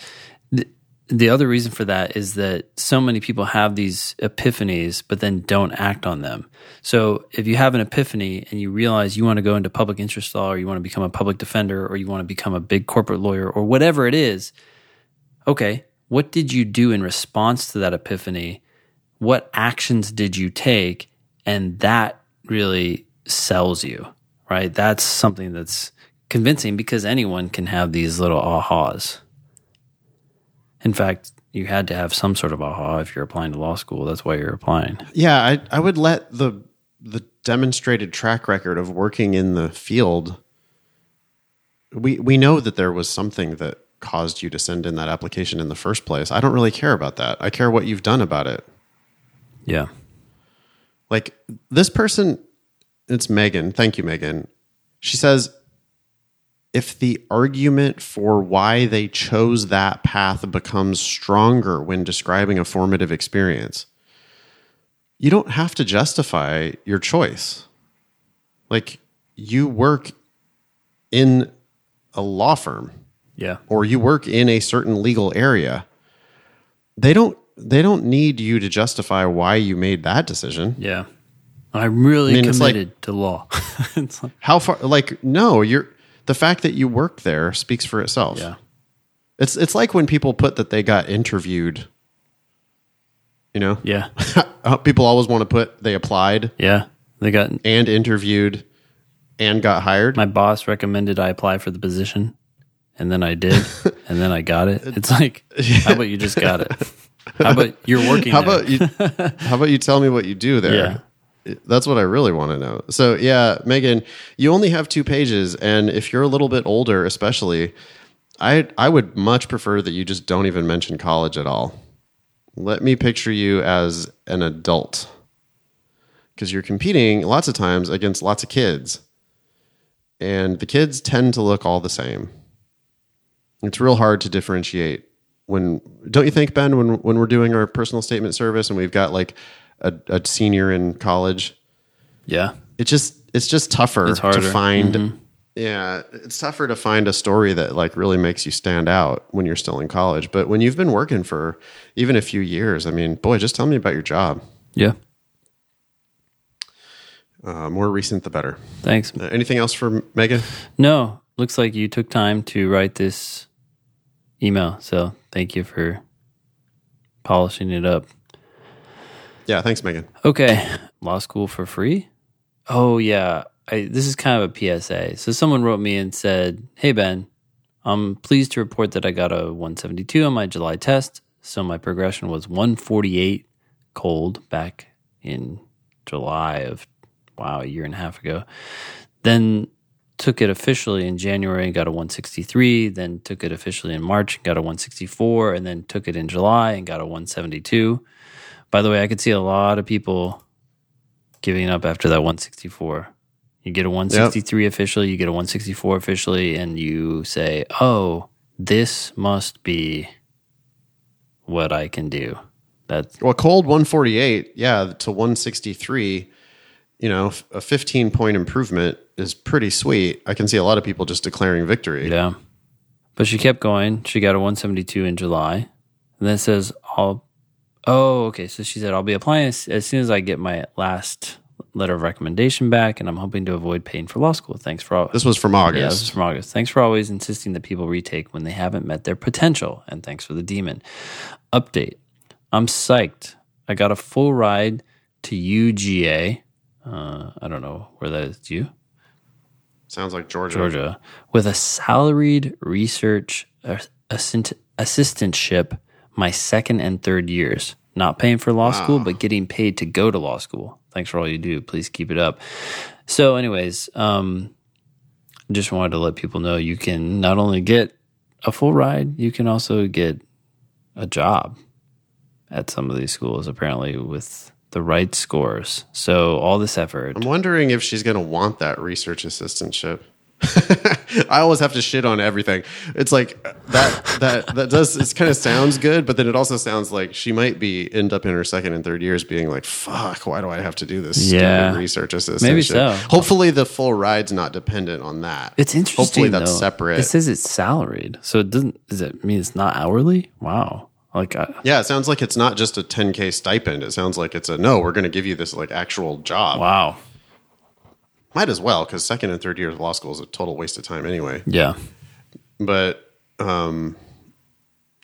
The, the other reason for that is that so many people have these epiphanies, but then don't act on them. So if you have an epiphany and you realize you want to go into public interest law or you want to become a public defender or you want to become a big corporate lawyer or whatever it is, okay, what did you do in response to that epiphany? What actions did you take? And that really sells you, right? That's something that's convincing because anyone can have these little ahas. In fact, you had to have some sort of aha if you're applying to law school. That's why you're applying. Yeah, I I would let the the demonstrated track record of working in the field. We we know that there was something that caused you to send in that application in the first place. I don't really care about that. I care what you've done about it. Yeah. Like this person, it's Megan. Thank you, Megan. She says, if the argument for why they chose that path becomes stronger when describing a formative experience, you don't have to justify your choice. Like you work in a law firm Yeah. or you work in a certain legal area. They don't they don't need you to justify why you made that decision. Yeah. I'm really I mean, it's like- committed to law. (laughs) like, How far? Like, no, you're the fact that you work there speaks for itself. yeah. It's it's like when people put that they got interviewed. You know, Yeah. (laughs) Uh, people always want to put they applied Yeah. They got and interviewed and got hired. my boss recommended I apply for the position and then I did (laughs) and then I got it. It's like, how about you just got it? How about you're working (laughs) how there? about you? how about you tell me what you do there? That's what I really want to know. So yeah, Megan, you only have two pages, and if you're a little bit older, especially, I I would much prefer that you just don't even mention college at all. Let me picture you as an adult. because you're competing lots of times against lots of kids. And the kids tend to look all the same. It's real hard to differentiate when don't you think Ben when when we're doing our personal statement service and we've got like a, a senior in college Yeah. it just it's just tougher It's to harder. Mm-hmm. find yeah it's tougher to find a story that like really makes you stand out when you're still in college but when you've been working for even a few years i mean boy just tell me about your job Yeah. uh, more recent the better Thanks. uh, anything else for megan No, looks like you took time to write this email. So thank you for polishing it up. Yeah thanks megan Okay. Law school for free? Oh, yeah. I, this is kind of a PSA. So someone wrote me and said, Hey, Ben, I'm pleased to report that I got a 172 on my July test. So my progression was 148 cold back in July of, wow, a year and a half ago. Then took it officially in January and got a 163. Then took it officially in March and got a 164. And then took it in July and got a 172. By the way, I could see a lot of people giving up after that 164. You get a 163 officially, you get a 164 officially, and you say, oh, this must be what I can do. That's well cold 148 yeah to 163 you know a 15 point improvement is pretty sweet i can see a lot of people just declaring victory Yeah. But she kept going. She got a 172 in July. And then it says, I'll, oh, okay. So she said, I'll be applying as, as soon as I get my last letter of recommendation back. And I'm hoping to avoid paying for law school. Thanks for all. this was from Yeah, this is august from August. Thanks for always insisting that people retake when they haven't met their potential. And thanks for the demon. Update. I'm psyched. I got a full ride to UGA. Uh, I don't know where that is. You? sounds like georgia Georgia, with a salaried research uh, assistantship my second and third years. Not paying for law school, but getting paid to go to law school. Thanks for all you do. Please keep it up. So, anyways, um, just wanted to let people know you can not only get a full ride, you can also get a job at some of these schools, apparently, with the right scores. So, all this effort. I'm wondering if she's going to want that research assistantship. (laughs) I always have to shit on everything. It's like that that that does it kind of sounds good, but then it also sounds like she might be end up in her second and third years being like, "Fuck, why do I have to do this Yeah. stupid research assistant?" Maybe so. Hopefully, the full ride's not dependent on that. It's interesting. Hopefully, that's though. separate. It says it's salaried, so it doesn't. Does it mean it's not hourly? Wow. Like, I, yeah, it sounds like it's not just a 10k stipend. It sounds like it's a no. We're going to give you this like actual job. wow. Might as well because second and third year of law school is a total waste of time anyway. Yeah. but um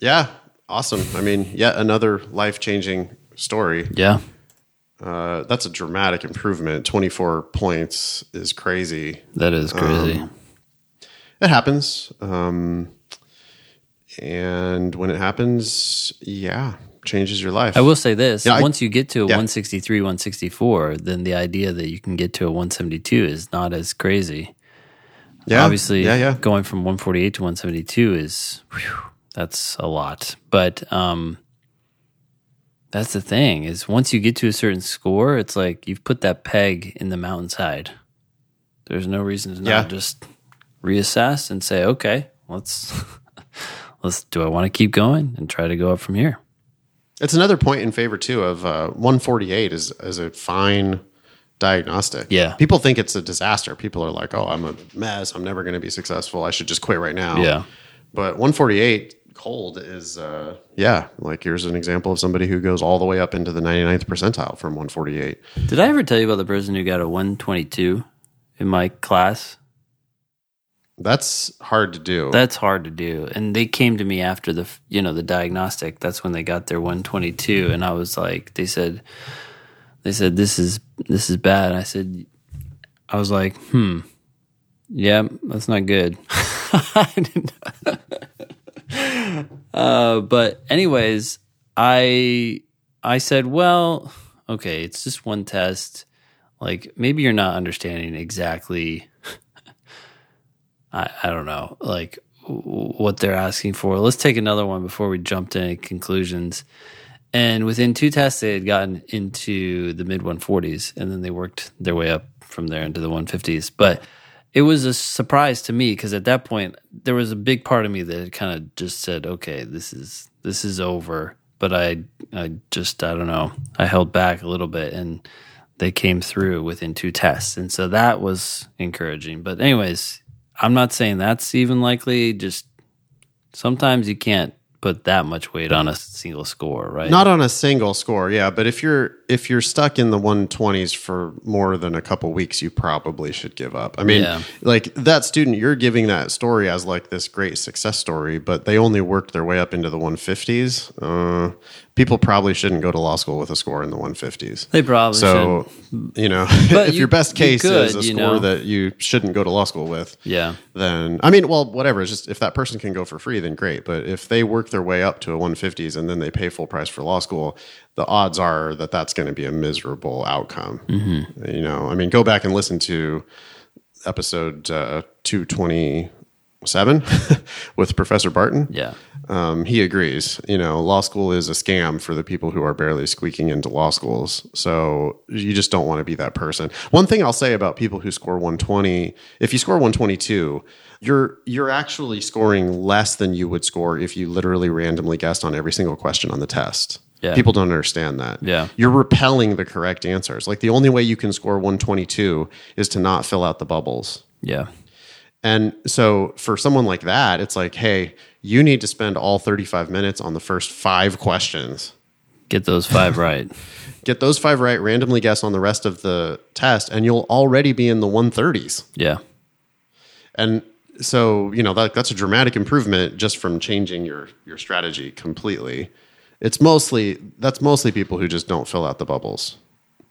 yeah awesome i mean yet another life-changing story Yeah. uh that's a dramatic improvement 24 points is crazy That is crazy. it happens um and when it happens yeah changes your life I will say this: Yeah, I- once you get to a yeah. 163, 164, then the idea that you can get to a 172 is not as crazy. yeah Obviously, yeah yeah going from 148 to 172 is whew, that's a lot. But um, that's the thing is once you get to a certain score, it's like you've put that peg in the mountainside. There's no reason to not Yeah. just reassess and say, okay, let's (laughs) let's. Do I want to keep going and try to go up from here? It's another point in favor too of uh 148 is is a fine diagnostic Yeah. people think it's a disaster people are like oh i'm a mess i'm never going to be successful i should just quit right now Yeah. But 148 cold is, uh, yeah, like here's an example of somebody who goes all the way up into the 99th percentile from 148. Did I ever tell you about the person who got a 122 in my class? That's hard to do. That's hard to do. And they came to me after the, you know, the diagnostic. That's when they got their 122 and I was like they said they said this is this is bad. I said I was like, "Hmm. Yeah, that's not good." (laughs) (laughs) Uh, but anyways, I I said, "Well, okay, it's just one test. Like maybe you're not understanding exactly I, I don't know, like what they're asking for. Let's take another one before we jump to any conclusions. And within two tests, they had gotten into the mid 140s, and then they worked their way up from there into the 150s. But it was a surprise to me because at that point, there was a big part of me that kind of just said, "Okay, this is this is over." But I, I just, I don't know, I held back a little bit, and they came through within two tests, and so that was encouraging. But anyways, I'm not saying that's even likely. Just sometimes you can't put that much weight on a single score, right? Not on a single score, yeah. But if you're if you're stuck in the 120s for more than a couple weeks, you probably should give up. I mean, Yeah. like that student, you're giving that story as like this great success story, but they only worked their way up into the 150s. Uh, people probably shouldn't go to law school with a score in the 150s. they probably So, you know, But (laughs) if you- your best case is a score know. that you shouldn't go to law school with. Yeah. then I mean, well, whatever. It's just if that person can go for free, then great. But if they work their way up to a 150s and then they pay full price for law school, the odds are that that's going to be a miserable outcome. Mm-hmm. You know, I mean, go back and listen to episode uh, 227 (laughs) with Professor Barton. Yeah. Um, he agrees. You know, law school is a scam for the people who are barely squeaking into law schools. So you just don't want to be that person. One thing I'll say about people who score 120, if you score 122, you're you're actually scoring less than you would score if you literally randomly guessed on every single question on the test. Yeah. People don't understand that. Yeah. You're repelling the correct answers. Like the only way you can score 122 is to not fill out the bubbles. Yeah. And so for someone like that, it's like, hey, you need to spend all 35 minutes on the first five questions. Get those five (laughs) right. Get those five right, randomly guess on the rest of the test, and you'll already be in the 130s. Yeah. And so, you know, that, that's a dramatic improvement just from changing your, your strategy completely. It's mostly, that's mostly people who just don't fill out the bubbles.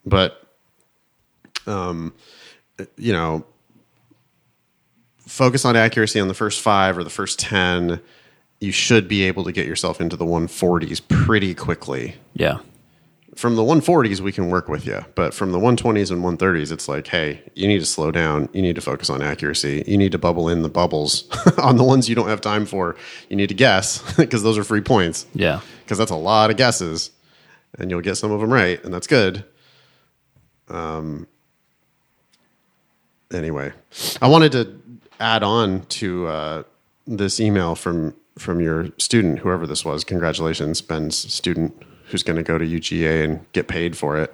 But, um, you know, focus on accuracy on the first five or the first 10. You should be able to get yourself into the 140s pretty quickly Yeah. from the 140s we can work with you but from the 120s and 130s it's like hey you need to slow down you need to focus on accuracy you need to bubble in the bubbles (laughs) on the ones you don't have time for you need to guess (laughs) because those are free points Yeah. because that's a lot of guesses and you'll get some of them right and that's good um anyway i wanted to add on to uh, this email from from your student whoever this was congratulations ben's student who's going to go to uga and get paid for it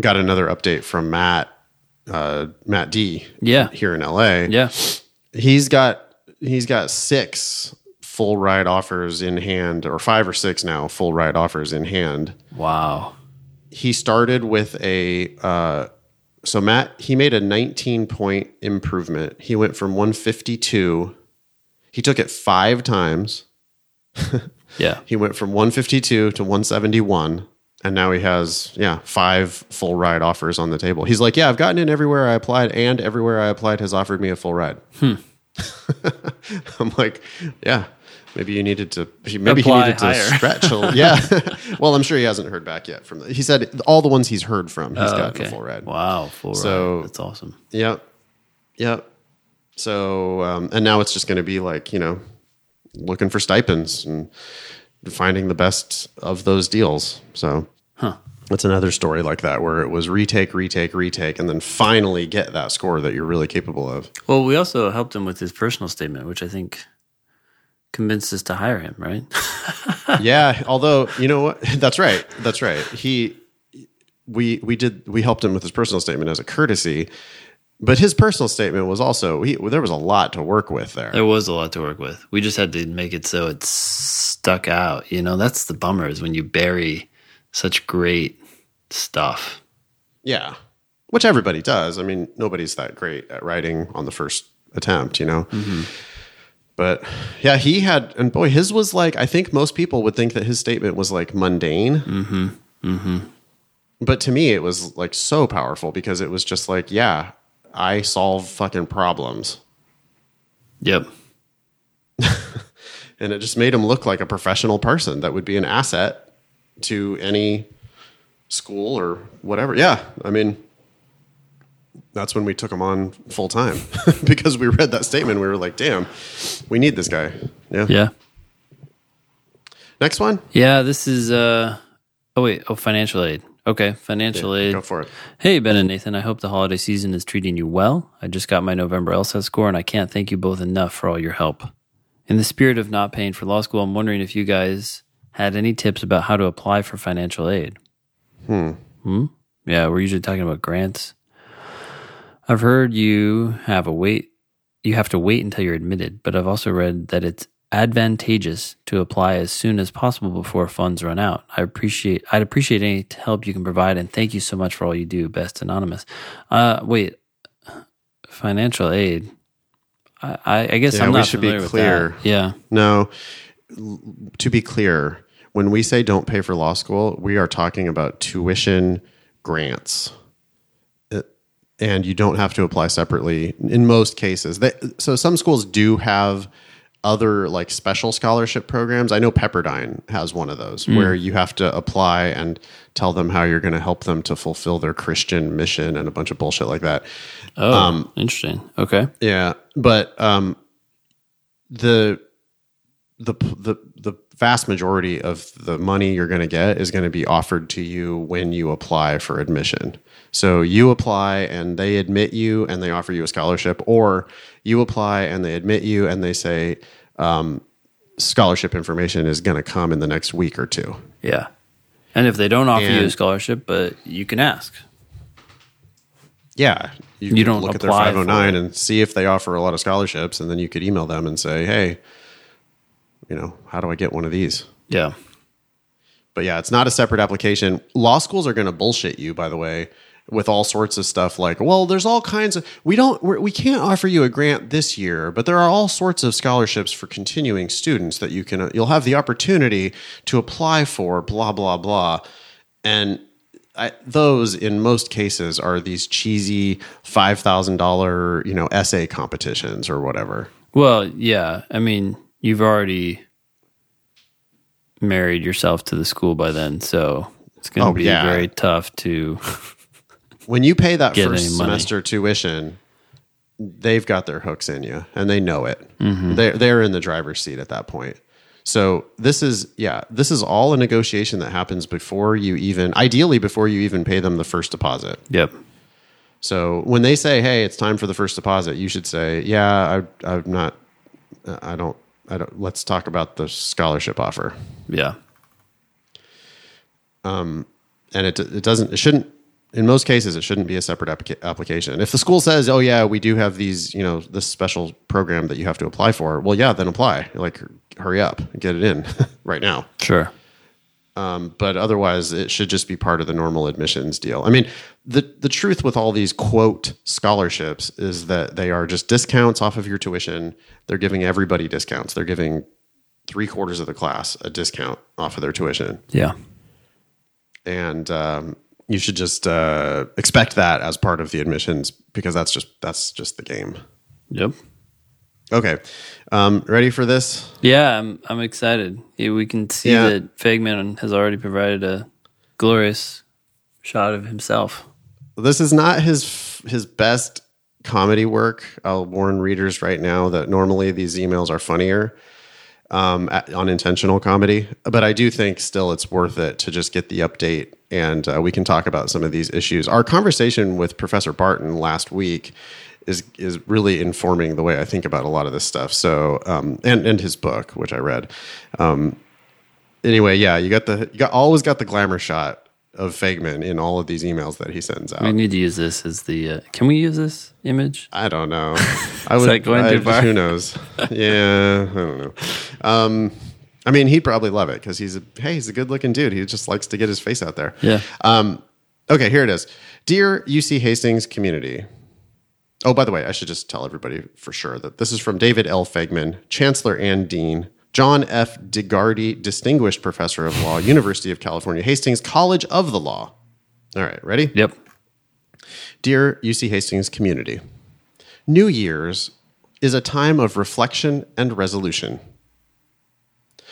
got another update from matt uh, matt d Yeah. here in la Yeah. he's got he's got six full ride offers in hand or five or six now full ride offers in hand Wow. he started with a uh, so matt he made a 19 point improvement. He went from 152 he took it five times. (laughs) Yeah. he went from 152 to 171 and now he has yeah five full ride offers on the table. He's like yeah i've gotten in everywhere i applied and everywhere i applied has offered me a full ride. Hmm. (laughs) I'm like yeah maybe you needed to maybe Apply he needed to stretch a, (laughs) yeah (laughs) well i'm sure he hasn't heard back yet from the, he said all the ones he's heard from he's Oh, gotten okay. full ride Wow. Full So- ride. That's awesome. Yep. Yep. So, um, and now it's just going to be like, you know, looking for stipends and finding the best of those deals. So, huh. that's another story like that where it was retake, retake, retake, and then finally get that score that you're really capable of. Well, we also helped him with his personal statement, which I think convinced us to hire him, right? (laughs) yeah. Although, you know what? (laughs) That's right. That's right. He, we, we did, we helped him with his personal statement as a courtesy. But his personal statement was also he, there was a lot to work with there. there was a lot to work with. We just had to make it so it stuck out. You know, that's the bummer is when you bury such great stuff. Yeah. Which everybody does. I mean, nobody's that great at writing on the first attempt, you know? Mm-hmm. But yeah, he had, and boy, his was like, I think most people would think that his statement was like mundane. Mm-hmm. Mm-hmm. But to me, it was like so powerful because it was just like, yeah, I solve fucking problems. Yep. (laughs) And it just made him look like a professional person that would be an asset to any school or whatever. Yeah. I mean, that's when we took him on full time (laughs) because we read that statement. We were like, damn, we need this guy. Yeah. Yeah. Next one. Yeah, this is uh, Oh wait, oh financial aid. Okay, financial aid. Go for it. Hey, Ben and Nathan, I hope the holiday season is treating you well. I just got my November LSAT score and I can't thank you both enough for all your help. In the spirit of not paying for law school, I'm wondering if you guys had any tips about how to apply for financial aid. Hmm. Hmm? Yeah, we're usually talking about grants. I've heard you have a wait you have to wait until you're admitted, but I've also read that it's advantageous to apply as soon as possible before funds run out. I appreciate I'd appreciate any help you can provide and thank you so much for all you do, best anonymous. Uh wait. Financial aid. I, I, I guess Yeah, I'm we not should be clear. Yeah. No, to be clear, when we say don't pay for law school, we are talking about tuition grants. And you don't have to apply separately in most cases. They, so some schools do have other like special scholarship programs. I know Pepperdine has one of those where you have to apply and tell them how you're going to help them to fulfill their Christian mission and a bunch of bullshit like that. Oh, Um, interesting. Okay. Yeah, but um, the the the vast majority of the money you're going to get is going to be offered to you when you apply for admission. So you apply and they admit you and they offer you a scholarship, or you apply and they admit you and they say um, scholarship information is going to come in the next week or two. Yeah. And if they don't offer you a scholarship, but you can ask. Yeah, you, You don't look at their 509 and see if they offer a lot of scholarships, and then you could email them and say, "Hey, you know, how do I get one of these?" Yeah. But yeah, it's not a separate application. Law schools are going to bullshit you, by the way, with all sorts of stuff like, well, there's all kinds of we don't we're, we can't offer you a grant this year, but there are all sorts of scholarships for continuing students that you can you'll have the opportunity to apply for. Blah blah blah, and I, those in most cases are these cheesy five thousand dollar you know essay competitions or whatever. Well, yeah. I mean, you've already married yourself to the school by then, so it's going to Oh, be yeah. very tough to. when you pay that (laughs) first semester tuition, they've got their hooks in you and they know it. Mm-hmm. They're they're in the driver's seat at that point. So this is yeah, this is all a negotiation that happens before you even ideally before you even pay them the first deposit. Yep. So when they say, "Hey, it's time for the first deposit," you should say, "Yeah, I, I'm not. I don't. I don't. Let's talk about the scholarship offer." Yeah. and it it doesn't it shouldn't in most cases it shouldn't be a separate applica- application. If the school says, "Oh yeah, we do have these, you know, this special program that you have to apply for," well, yeah, then apply. Like, hurry up, get it in (laughs) right now. Sure. Um, but otherwise, it should just be part of the normal admissions deal. I mean, the the truth with all these quote scholarships is that they are just discounts off of your tuition. They're giving everybody discounts. They're giving three quarters of the class a discount off of their tuition Yeah. and um, you should just uh, expect that as part of the admissions because that's just that's just the game. Yep. Okay, um, ready for this? Yeah, I'm I'm excited. Yeah, we can see Yeah. that Faigman has already provided a glorious shot of himself. This is not his his best comedy work. I'll warn readers right now that normally these emails are funnier. Um, at- unintentional comedy, but I do think still it's worth it to just get the update and uh, we can talk about some of these issues. Our conversation with Professor Barton last week is is really informing the way I think about a lot of this stuff. So, um, and and his book, which I read. Um, anyway, yeah, you got the you got always got the glamour shot of Faigman in all of these emails that he sends out. We need to use this as the. Uh, can we use this image? I don't know. (laughs) I would. that going too far? Who knows? (laughs) Yeah, I don't know. Um, I mean, he'd probably love it because he's a hey, he's a good looking dude. He just likes to get his face out there. Yeah. Um, okay, here it is. Dear UC Hastings community. Oh, by the way, I should just tell everybody for sure that this is from David L. Faigman, Chancellor and Dean, John F. Digardi, Distinguished Professor of Law, University of California, Hastings College of the Law. All right, ready? Yep. Dear UC Hastings community, New Year's is a time of reflection and resolution.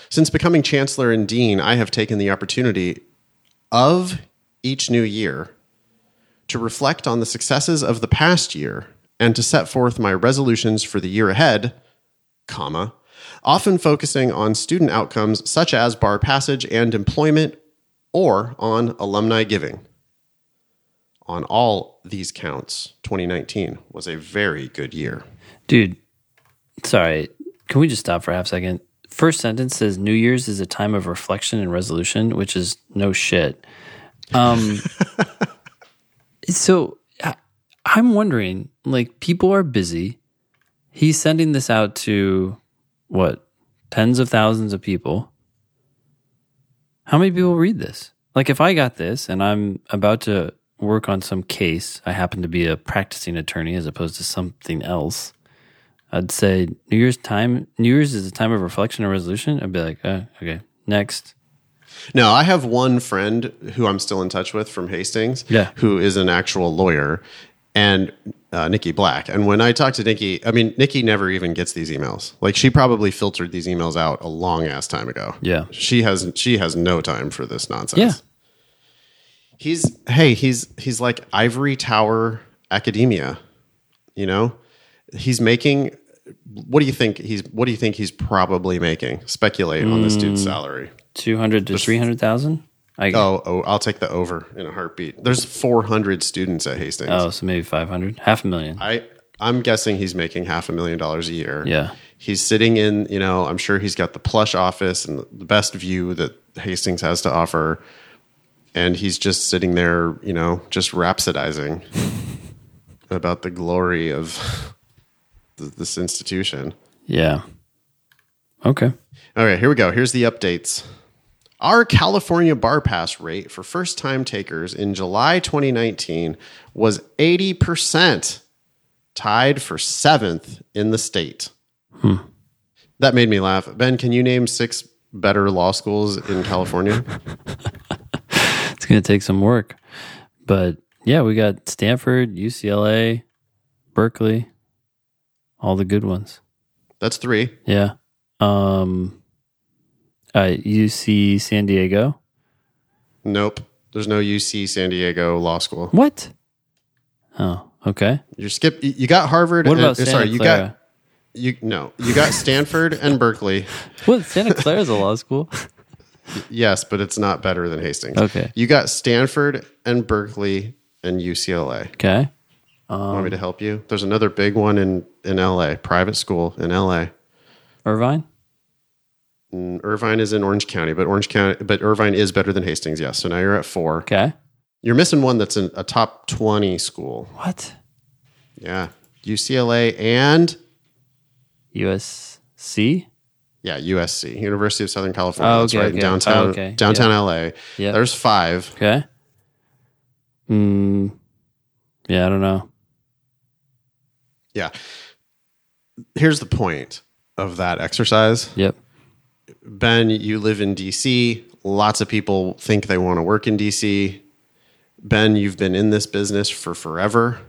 Since becoming chancellor and dean, I have taken the opportunity of each new year to reflect on the successes of the past year and to set forth my resolutions for the year ahead, comma, often focusing on student outcomes such as bar passage and employment or on alumni giving. On all these counts, 2019 was a very good year. Dude, sorry. Can we just stop for a half second? First sentence says New Year's is a time of reflection and resolution, which is no shit. Um, (laughs) so I'm wondering, like, people are busy. He's sending this out to what, tens of thousands of people. How many people read this? Like, if I got this and I'm about to work on some case, I happen to be a practicing attorney as opposed to something else. I'd say New Year's time. New Year's is a time of reflection and resolution. I'd be like, uh, okay, next. No, I have one friend who I'm still in touch with from Hastings, Yeah. who is an actual lawyer, and uh, Nikki Black. And when I talk to Nikki, I mean, Nikki never even gets these emails. Like she probably filtered these emails out a long ass time ago. Yeah. she has she has no time for this nonsense. Yeah. he's hey, he's he's like ivory tower academia. You know, he's making. What do you think he's? What do you think he's probably making? Speculate on this dude's salary. Two hundred to three hundred thousand. I Oh, oh, I'll take the over in a heartbeat. There's 400 students at Hastings. oh, so maybe five hundred, half a million. I I'm guessing he's making half a million dollars a year. Yeah. He's sitting in, you know, I'm sure he's got the plush office and the best view that Hastings has to offer. And he's just sitting there, you know, just rhapsodizing (laughs) about the glory of this institution. Yeah. Okay. All right, here we go. Here's the updates. Our California bar pass rate for first time takers in July 2019 was 80%, tied for seventh in the state. That made me laugh. Ben, can you name six better law schools in California? (laughs) It's gonna take some work, but yeah, we got Stanford, UCLA, Berkeley, all the good ones. That's three. Yeah. Um. Uh, UC San Diego. Nope. There's no UC San Diego Law School. What? Oh, okay. You skip. You got Harvard. What and- about Santa sorry, you got you. No, you got Stanford and Berkeley. (laughs) What? Santa Clara's a law school. (laughs) Yes, but it's not better than Hastings. Okay. You got Stanford and Berkeley and UCLA. Okay. Want me to help you? There's another big one in in LA, private school in LA. Irvine. And Irvine is in Orange County, but Orange County, but Irvine is better than Hastings. Yes. So now you're at four. Okay. You're missing one that's in a top twenty school. What? Yeah, UCLA and USC. yeah USC, University of Southern California. Oh, that's okay, right in okay. downtown Oh, okay. downtown LA. Yeah. There's five. Okay. Mm, yeah, I don't know. Yeah. Here's the point of that exercise. Yep. Ben, you live in DC. Lots of people think they want to work in DC. Ben, you've been in this business for forever.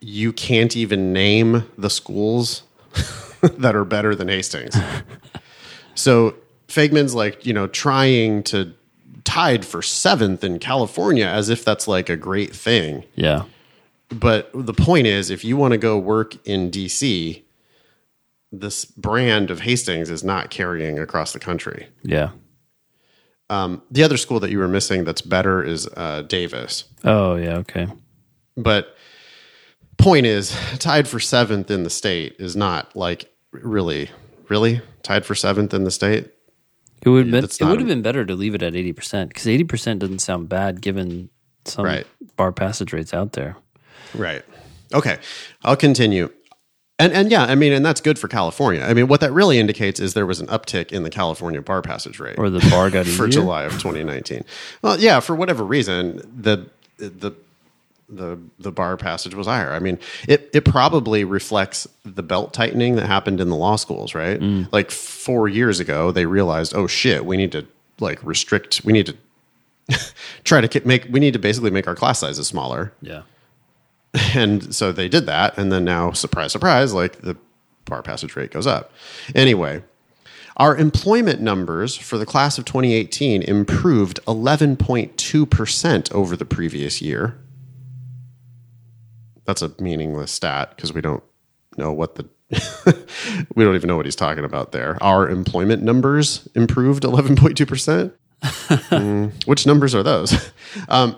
You can't even name the schools (laughs) that are better than Hastings. (laughs) so Faigman's like, you know, trying to tied for seventh in California as if that's like a great thing. Yeah. But the point is, if you want to go work in DC, this brand of Hastings is not carrying across the country. Yeah. The other school that you were missing that's better is uh, Davis. Oh, yeah. Okay. But point is, tied for seventh in the state is not like really, really tied for seventh in the state. It would been, it would have been better to leave it at eighty percent because eighty percent doesn't sound bad given some Right. bar passage rates out there. Right. Okay. I'll continue. And and yeah, I mean, and that's good for California. I mean, what that really indicates is there was an uptick in the California bar passage rate. Or the bar got (laughs) for. July of 2019. Well, yeah, for whatever reason, the the the the bar passage was higher. I mean, it it probably reflects the belt tightening that happened in the law schools, right? Mm. Like 4 years ago, they realized, "Oh shit, we need to like restrict, we need to (laughs) try to make we need to basically make our class sizes smaller." Yeah. (laughs) And so they did that. And then now, surprise, surprise, like the bar passage rate goes up. Anyway, our employment numbers for the class of 2018 improved 11.2% over the previous year. That's a meaningless stat because we don't know what the. (laughs) we don't even know what he's talking about there. Our employment numbers improved 11.2%. (laughs) Mm, which numbers are those? Um,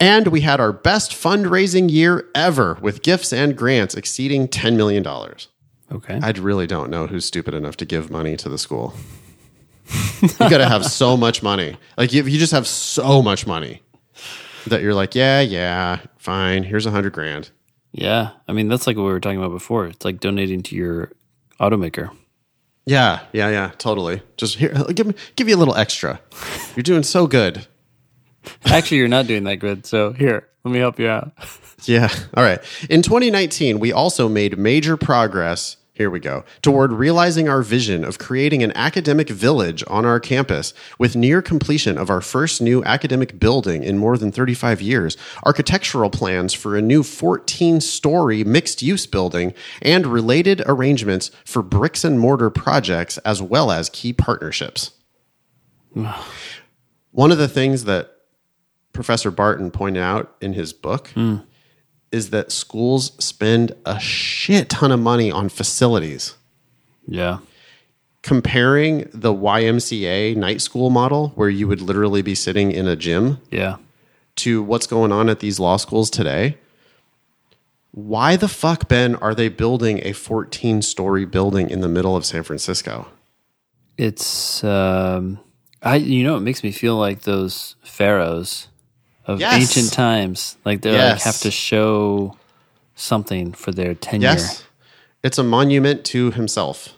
and we had our best fundraising year ever with gifts and grants exceeding $10 million. Okay. I really don't know who's stupid enough to give money to the school. you got to have so (laughs) much money. Like, if you just have so much money that you're like, yeah, yeah, fine, here's a hundred grand. yeah. I mean, that's like what we were talking about before. It's like donating to your automaker. Yeah, yeah, yeah, totally. Just here, give me, give you a little extra. You're doing so good. (laughs) Actually, you're not doing that good. So here, let me help you out. (laughs) Yeah. All right. In 2019, we also made major progress. Here we go. Toward realizing our vision of creating an academic village on our campus with near completion of our first new academic building in more than 35 years, architectural plans for a new 14 story mixed use building, and related arrangements for bricks and mortar projects as well as key partnerships. (sighs) One of the things that Professor Barton pointed out in his book is that schools spend a shit ton of money on facilities. Yeah. Comparing the YMCA night school model, where you would literally be sitting in a gym, Yeah. to what's going on at these law schools today, why the fuck, Ben, are they building a 14 story building in the middle of San Francisco? It's um I you know it makes me feel like those pharaohs of Yes. ancient times. Like they like have to show something for their tenure. Yes. It's a monument to himself.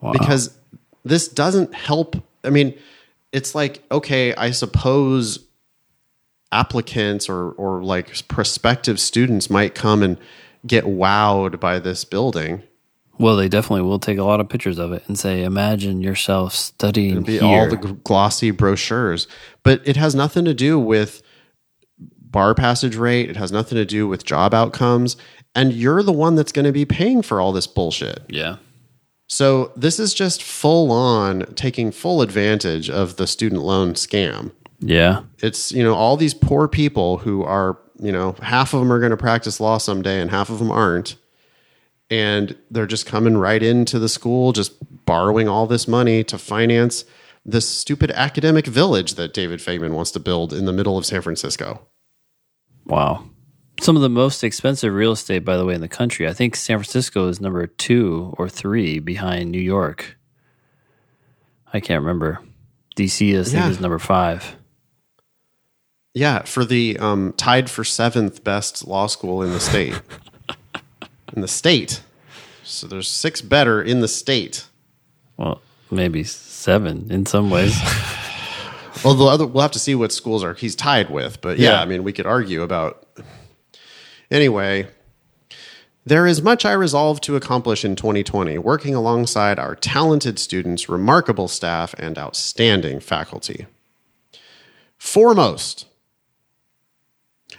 Wow. because this doesn't help. I mean, it's like okay, I suppose applicants or or like prospective students might come and get wowed by this building. Well, they definitely will take a lot of pictures of it and say, "Imagine yourself studying Be here." all the glossy brochures, but it has nothing to do with bar passage rate. It has nothing to do with job outcomes, and you're the one that's going to be paying for all this bullshit. yeah. So this is just full on taking full advantage of the student loan scam. Yeah. it's you know all these poor people who are you know half of them are going to practice law someday and half of them aren't and they're just coming right into the school just borrowing all this money to finance this stupid academic village that David Faigman wants to build in the middle of San Francisco. Wow. Some of the most expensive real estate, by the way, in the country. I think San Francisco is number two or three behind New York. I can't remember. DC is, I think Yeah. is number five. Yeah, for the um, tied for seventh best law school in the state. (laughs) in the state. So there's six better in the state. Well, maybe seven in some ways. (laughs) Well, the other, we'll have to see what schools are he's tied with, but yeah, Yeah. I mean, we could argue about. Anyway, there is much I resolve to accomplish in 2020, working alongside our talented students, remarkable staff, and outstanding faculty. Foremost,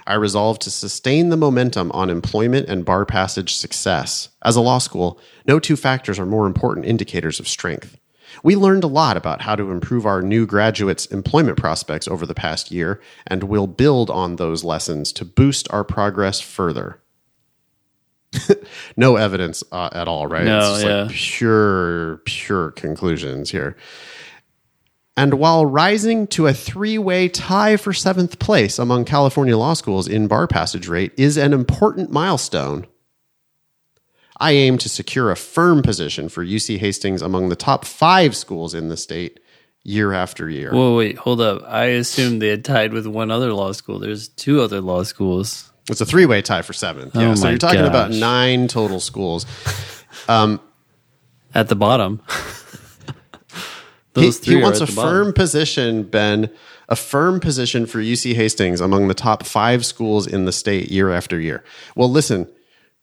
I resolve to sustain the momentum on employment and bar passage success. As a law school, no two factors are more important indicators of strength. We learned a lot about how to improve our new graduates' employment prospects over the past year, and we'll build on those lessons to boost our progress further. (laughs) no evidence uh, at all, right? No, it's just yeah. like pure, pure conclusions here. And while rising to a three way tie for seventh place among California law schools in bar passage rate is an important milestone, I aim to secure a firm position for UC Hastings among the top five schools in the state year after year. Whoa, wait, hold up. I assumed they had tied with one other law school. There's two other law schools. It's a three way tie for seventh. Yeah, Oh so you're talking about nine total schools. Um, At the bottom. He, Those he are wants a the bottom. firm position, Ben, a firm position for UC Hastings among the top five schools in the state year after year. Well, listen,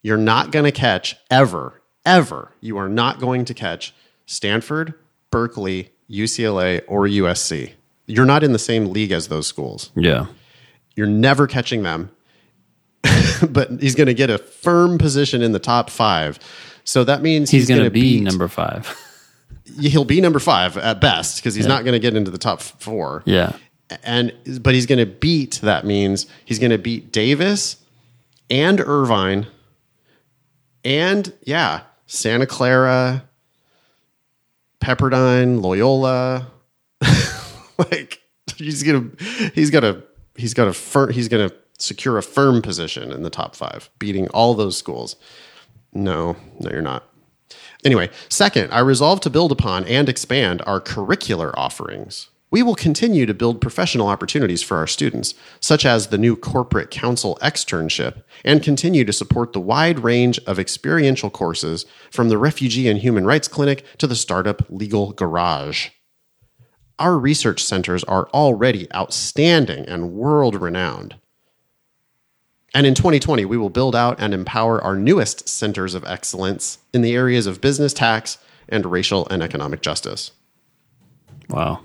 you're not going to catch ever, ever, you are not going to catch Stanford, Berkeley, UCLA, or USC. You're not in the same league as those schools. Yeah. You're never catching them. (laughs) but he's going to get a firm position in the top five. So that means He's, he's, going to be beat- number five. (laughs) He'll be number five at best because he's not going to get into the top four Yeah. and but he's going to beat that means he's going to beat Davis and Irvine and yeah Santa Clara Pepperdine Loyola (laughs) like he's gonna he's got a he's got a fir- he's gonna secure a firm position in the top five, beating all those schools. No, no, you're not. Anyway, second, I resolve to build upon and expand our curricular offerings. We will continue to build professional opportunities for our students, such as the new corporate counsel externship, and continue to support the wide range of experiential courses from the Refugee and Human Rights Clinic to the startup Legal Garage. Our research centers are already outstanding and world renowned. And in 2020, we will build out and empower our newest centers of excellence in the areas of business tax and racial and economic justice. Wow.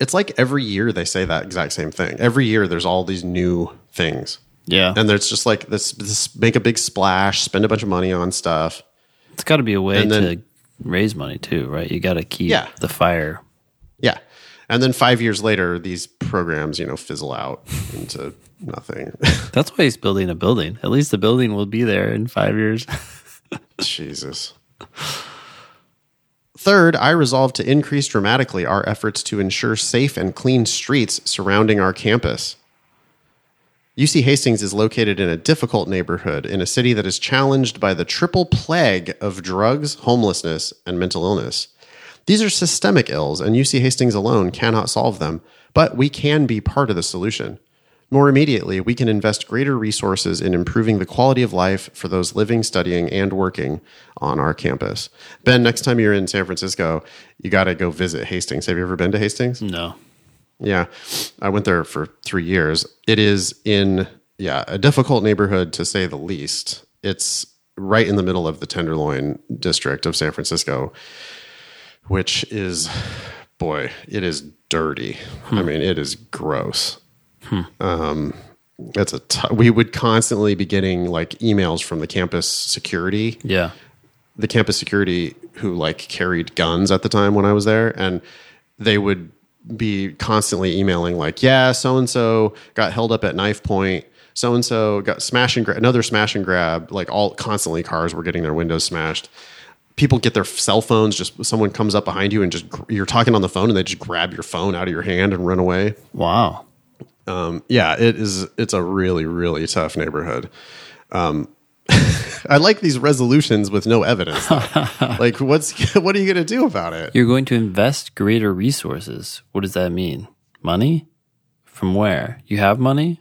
It's like every year they say that exact same thing. Every year there's all these new things. Yeah. And there's just like this, this make a big splash, spend a bunch of money on stuff. it's got to be a way And then- to raise money too, right? You got to keep Yeah. the fire. Yeah. And then five years later, these programs, you know, fizzle out into nothing. (laughs) That's why he's building a building. At least the building will be there in five years. (laughs) Jesus. Third, I resolve to increase dramatically our efforts to ensure safe and clean streets surrounding our campus. UC Hastings is located in a difficult neighborhood in a city that is challenged by the triple plague of drugs, homelessness, and mental illness. These are systemic ills, and UC Hastings alone cannot solve them, but we can be part of the solution. More immediately, we can invest greater resources in improving the quality of life for those living, studying, and working on our campus. Ben, next time you're in San Francisco, you got to go visit Hastings. Have you ever been to Hastings? No. Yeah, I went there for three years. It is in yeah a difficult neighborhood to say the least. It's right in the middle of the Tenderloin district of San Francisco, which is boy, it is dirty. I hmm. mean, it is gross. Um, it's a t- we would constantly be getting like emails from the campus security Yeah. the campus security who like carried guns at the time when I was there, and they would be constantly emailing like, "Yeah, so and so got held up at knife point. So and so got smash and grab, another smash and grab. Like all constantly, cars were getting their windows smashed. People get their cell phones. Just someone comes up behind you and just you're talking on the phone, and they just grab your phone out of your hand and run away. Wow. Yeah, it is. It's a really, really tough neighborhood. Um, (laughs) I like these resolutions with no evidence. (laughs) like, what's (laughs) what are you going to do about it? You're going to invest greater resources. What does that mean? Money? From where? You have money?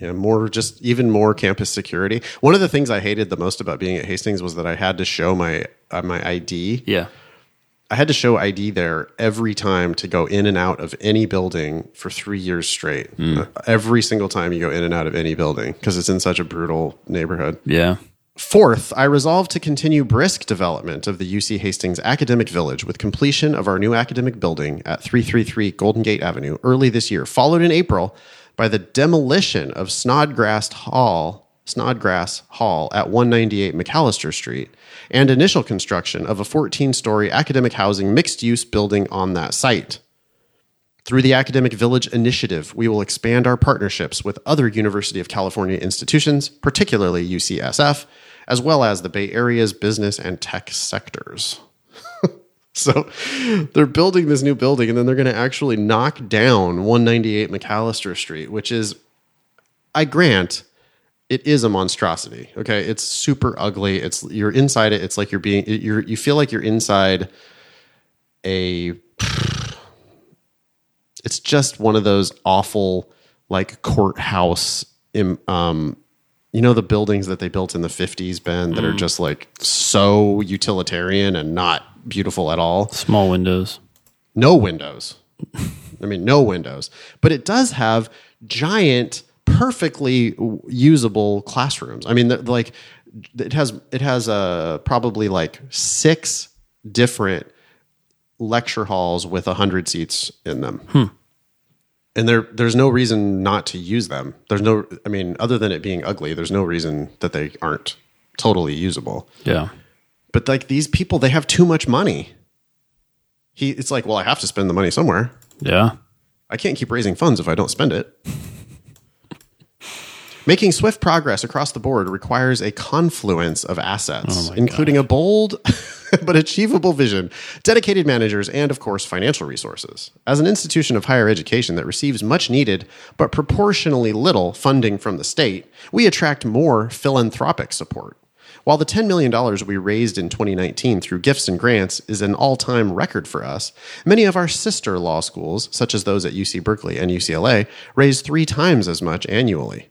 Yeah, more just even more campus security. One of the things I hated the most about being at Hastings was that I had to show my uh, my ID. yeah. I had to show ID there every time to go in and out of any building for three years straight. Uh, every single time you go in and out of any building because it's in such a brutal neighborhood. Yeah. Fourth, I resolved to continue brisk development of the UC Hastings Academic Village with completion of our new academic building at 333 Golden Gate Avenue early this year, followed in April by the demolition of Snodgrass Hall, Snodgrass Hall at 198 McAllister Street, and initial construction of a 14-story academic housing mixed-use building on that site. Through the Academic Village initiative, we will expand our partnerships with other University of California institutions, particularly UCSF, as well as the Bay Area's business and tech sectors. (laughs) so they're building this new building and then they're going to actually knock down 198 McAllister Street, which is, I grant, it is a monstrosity. Okay, it's super ugly. It's you're inside it. It's like you're being you're you feel like you're inside a (sighs) it's just one of those awful like courthouse um you know the buildings that they built in the 50s ben that are just like so utilitarian and not beautiful at all Small windows. no windows (laughs) i mean no windows but it does have giant perfectly usable classrooms. I mean they're, like it has it has uh, probably like six different lecture halls with a 100 seats in them. And there there's no reason not to use them. There's no i mean other than it being ugly there's no reason that they aren't totally usable. Yeah. but like these people they have too much money. He it's like well i have to spend the money somewhere. Yeah. i can't keep raising funds if i don't spend it making swift progress across the board requires a confluence of assets oh including a bold (laughs) but achievable vision, dedicated managers, and of course, financial resources. As an institution of higher education that receives much needed, but proportionally little funding from the state, we attract more philanthropic support. While the $10 million we raised in 2019 through gifts and grants is an all time record for us, many of our sister law schools, such as those at UC Berkeley and UCLA, raise three times as much annually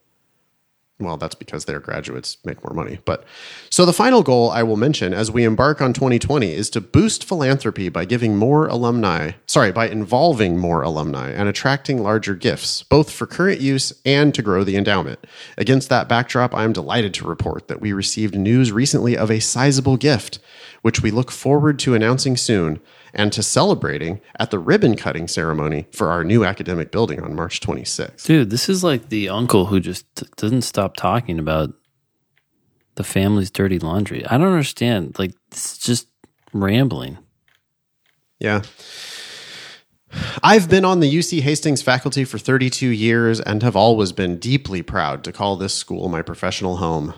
well, that's because their graduates make more money. But so the final goal I will mention as we embark on 2020 is to boost philanthropy by giving more alumni, sorry, by involving more alumni and attracting larger gifts, both for current use and to grow the endowment. Against that backdrop, I am delighted to report that we received news recently of a sizable gift, which we look forward to announcing soon and to celebrating at the ribbon cutting ceremony for our new academic building on March 26th. Dude, this is like the uncle who just t- doesn't stop talking about the family's dirty laundry. I don't understand. Like, it's just rambling. Yeah. I've been on the UC Hastings faculty for 32 years and have always been deeply proud to call this school my professional home.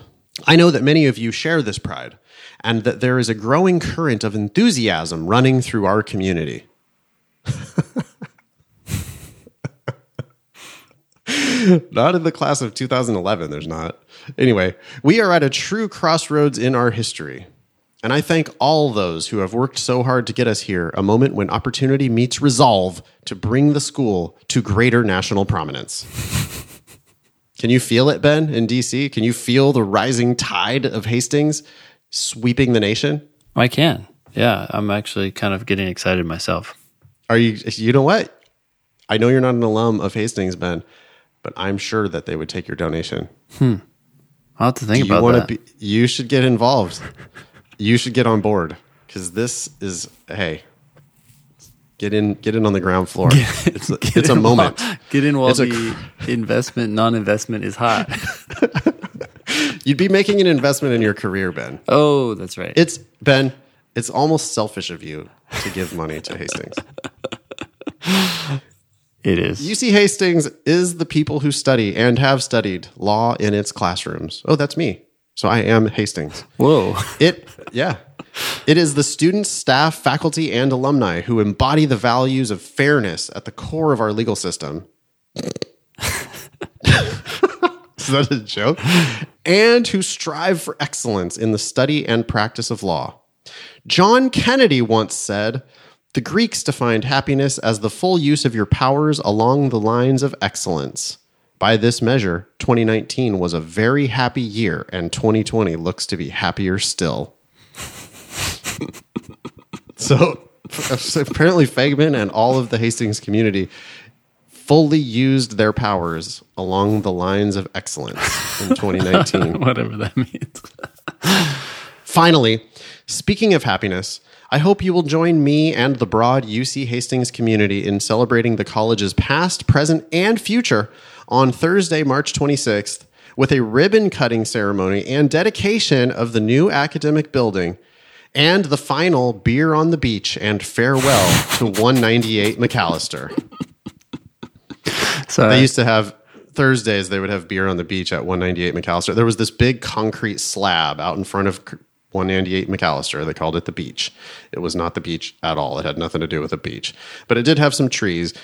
I know that many of you share this pride and that there is a growing current of enthusiasm running through our community. (laughs) (laughs) not in the class of 2011, there's not. Anyway, we are at a true crossroads in our history. And I thank all those who have worked so hard to get us here, a moment when opportunity meets resolve to bring the school to greater national prominence. (laughs) Can you feel it, Ben, in DC? Can you feel the rising tide of Hastings sweeping the nation? I can. Yeah, I'm actually kind of getting excited myself. Are you, you know what? I know you're not an alum of Hastings, Ben, but I'm sure that they would take your donation. Hmm. I'll have to think you about that. Be, you should get involved. you should get on board because this is hey, get in, get in on the ground floor. it's a, it's a moment. While, get in while It's a the investment, non-investment is hot. (laughs) You'd be making an investment in your career, Ben. oh, that's right. It's Ben. It's almost selfish of you to give money to Hastings. (laughs) it is. UC Hastings is the people who study and have studied law in its classrooms. Oh, that's me. So I am Hastings. Whoa. It, yeah. It is the students, staff, faculty, and alumni who embody the values of fairness at the core of our legal system. (laughs) is that a joke? And who strive for excellence in the study and practice of law. John Kennedy once said, The Greeks defined happiness as the full use of your powers along the lines of excellence. By this measure, 2019 was a very happy year, and 2020 looks to be happier still. (laughs) so, apparently, Faigman and all of the Hastings community fully used their powers along the lines of excellence in (laughs) 2019. Whatever that means. (laughs) Finally, speaking of happiness, I hope you will join me and the broad UC Hastings community in celebrating the college's past, present, and future on Thursday, March 26th, with a ribbon cutting ceremony and dedication of the new academic building, and the final beer on the beach and farewell to 198 McAllister. So They used to have Thursdays. They would have beer on the beach at 198 McAllister. There was this big concrete slab out in front of 198 McAllister. They called it the beach. It was not the beach at all. It had nothing to do with a beach, but it did have some trees,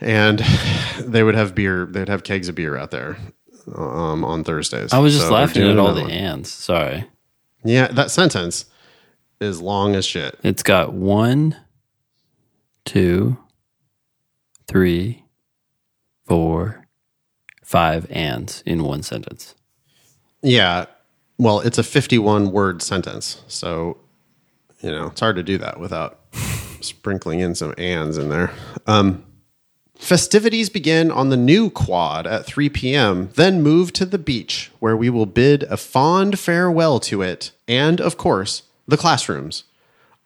and (sighs) they would have beer. They'd have kegs of beer out there um, on Thursdays. I was just So laughing at all the one. ands. Sorry. Yeah, that sentence is long as shit. It's got one, two, three, four, five ands in one sentence. Yeah. Well, it's a 51 word sentence. So, you know, it's hard to do that without (laughs) sprinkling in some ands in there. Um, festivities begin on the new quad at 3 p.m., then move to the beach, where we will bid a fond farewell to it and, of course, the classrooms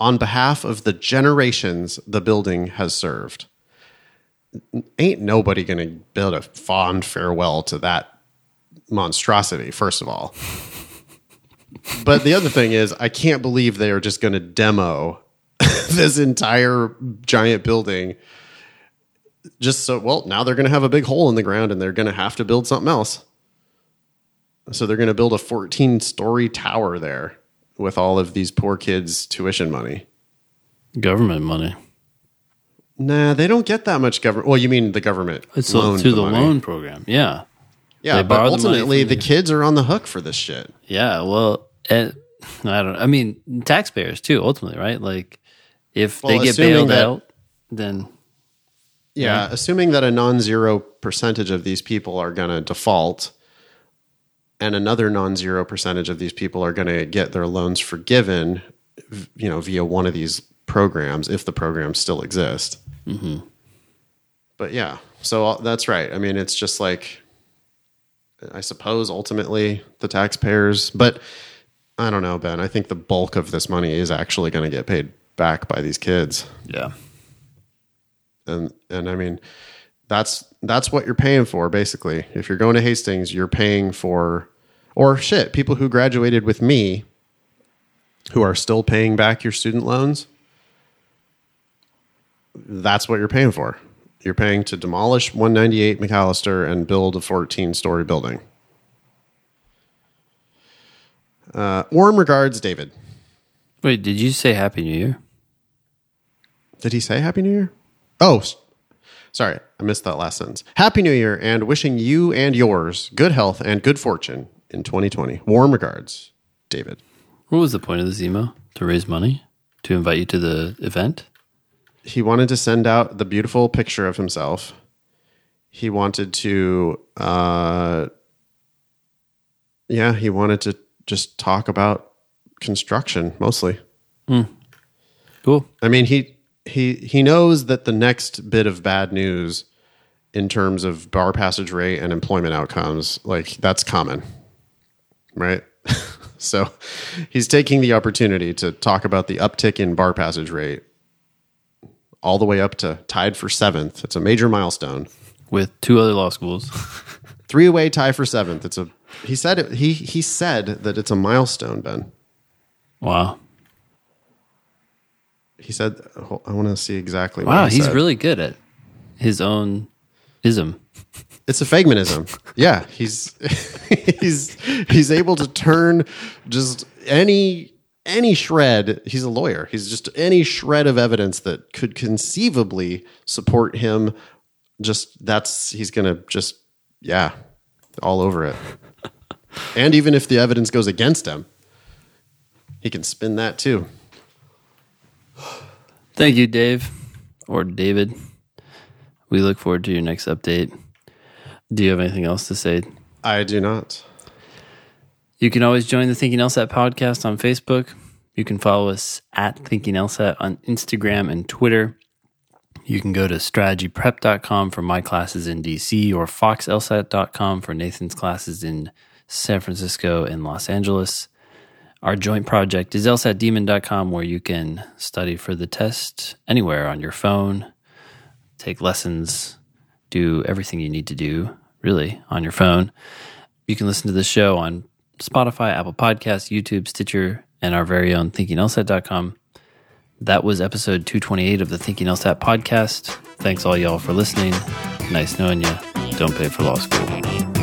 on behalf of the generations the building has served. Ain't nobody going to build a fond farewell to that monstrosity, first of all. (laughs) but the other thing is, I can't believe they are just going to demo (laughs) this entire giant building. Just so, well, now they're going to have a big hole in the ground and they're going to have to build something else. So they're going to build a 14 story tower there. with all of these poor kids' tuition money? Government money. Nah, they don't get that much government. Well, you mean the government It's through the, money. loan program. Yeah. Yeah, but borrow the ultimately the kids are on the hook for this shit. Yeah. Well, and, (laughs) I don't. I mean, taxpayers too. Ultimately, right? Like, if Well, they get bailed that- out, then Yeah, assuming that a non-zero percentage of these people are going to default and another non-zero percentage of these people are going to get their loans forgiven, you know, via one of these programs if the programs still exist. But yeah, so uh, that's right. I mean, it's just like I suppose ultimately the taxpayers, but I don't know, Ben. I think the bulk of this money is actually going to get paid back by these kids yeah. and and I mean that's that's what you're paying for basically. If you're going to Hastings, you're paying for or shit, people who graduated with me who are still paying back your student loans. That's what you're paying for. You're paying to demolish 198 McAllister and build a 14 story building. Uh, warm regards, David. Wait, did you say Happy New Year? Did he say Happy New Year? Oh, sorry. I missed that last sentence. Happy New Year and wishing you and yours good health and good fortune in 2020. Warm regards, David. What was the point of this email? To raise money? To invite you to the event? He wanted to send out the beautiful picture of himself. He wanted to, uh, yeah, he wanted to just talk about construction mostly. Cool. I mean, he he he knows that the next bit of bad news in terms of bar passage rate and employment outcomes, like that's common, right? (laughs) so he's taking the opportunity to talk about the uptick in bar passage rate all the way up to tied for seventh. It's a major milestone. With two other law schools. (laughs) Three away tie for seventh. It's a he said it, he he said that it's a milestone, Ben. wow. He said I want to see exactly what Wow, he he's said. really good at his own ism. It's a Faigmanism. Yeah, he's (laughs) he's he's able to turn just any any shred. He's a lawyer. He's just any shred of evidence that could conceivably support him. Just that's he's gonna just yeah, all over it. (laughs) And even if the evidence goes against him, he can spin that too. Thank you, Dave or David. We look forward to your next update. Do you have anything else to say? I do not. You can always join the Thinking LSAT podcast on Facebook. You can follow us at Thinking LSAT on Instagram and Twitter. You can go to strategyprep.com for my classes in DC or foxlsat.com for Nathan's classes in San Francisco and Los Angeles. Our joint project is lsatdemon.com where you can study for the test anywhere on your phone, take lessons, do everything you need to do really on your phone. You can listen to the show on Spotify, Apple Podcasts, YouTube, Stitcher, and our very own thinkinglsat.com. That was episode 228 of the Thinking LSAT podcast. Thanks all y'all for listening. Nice knowing you. Don't pay for law school.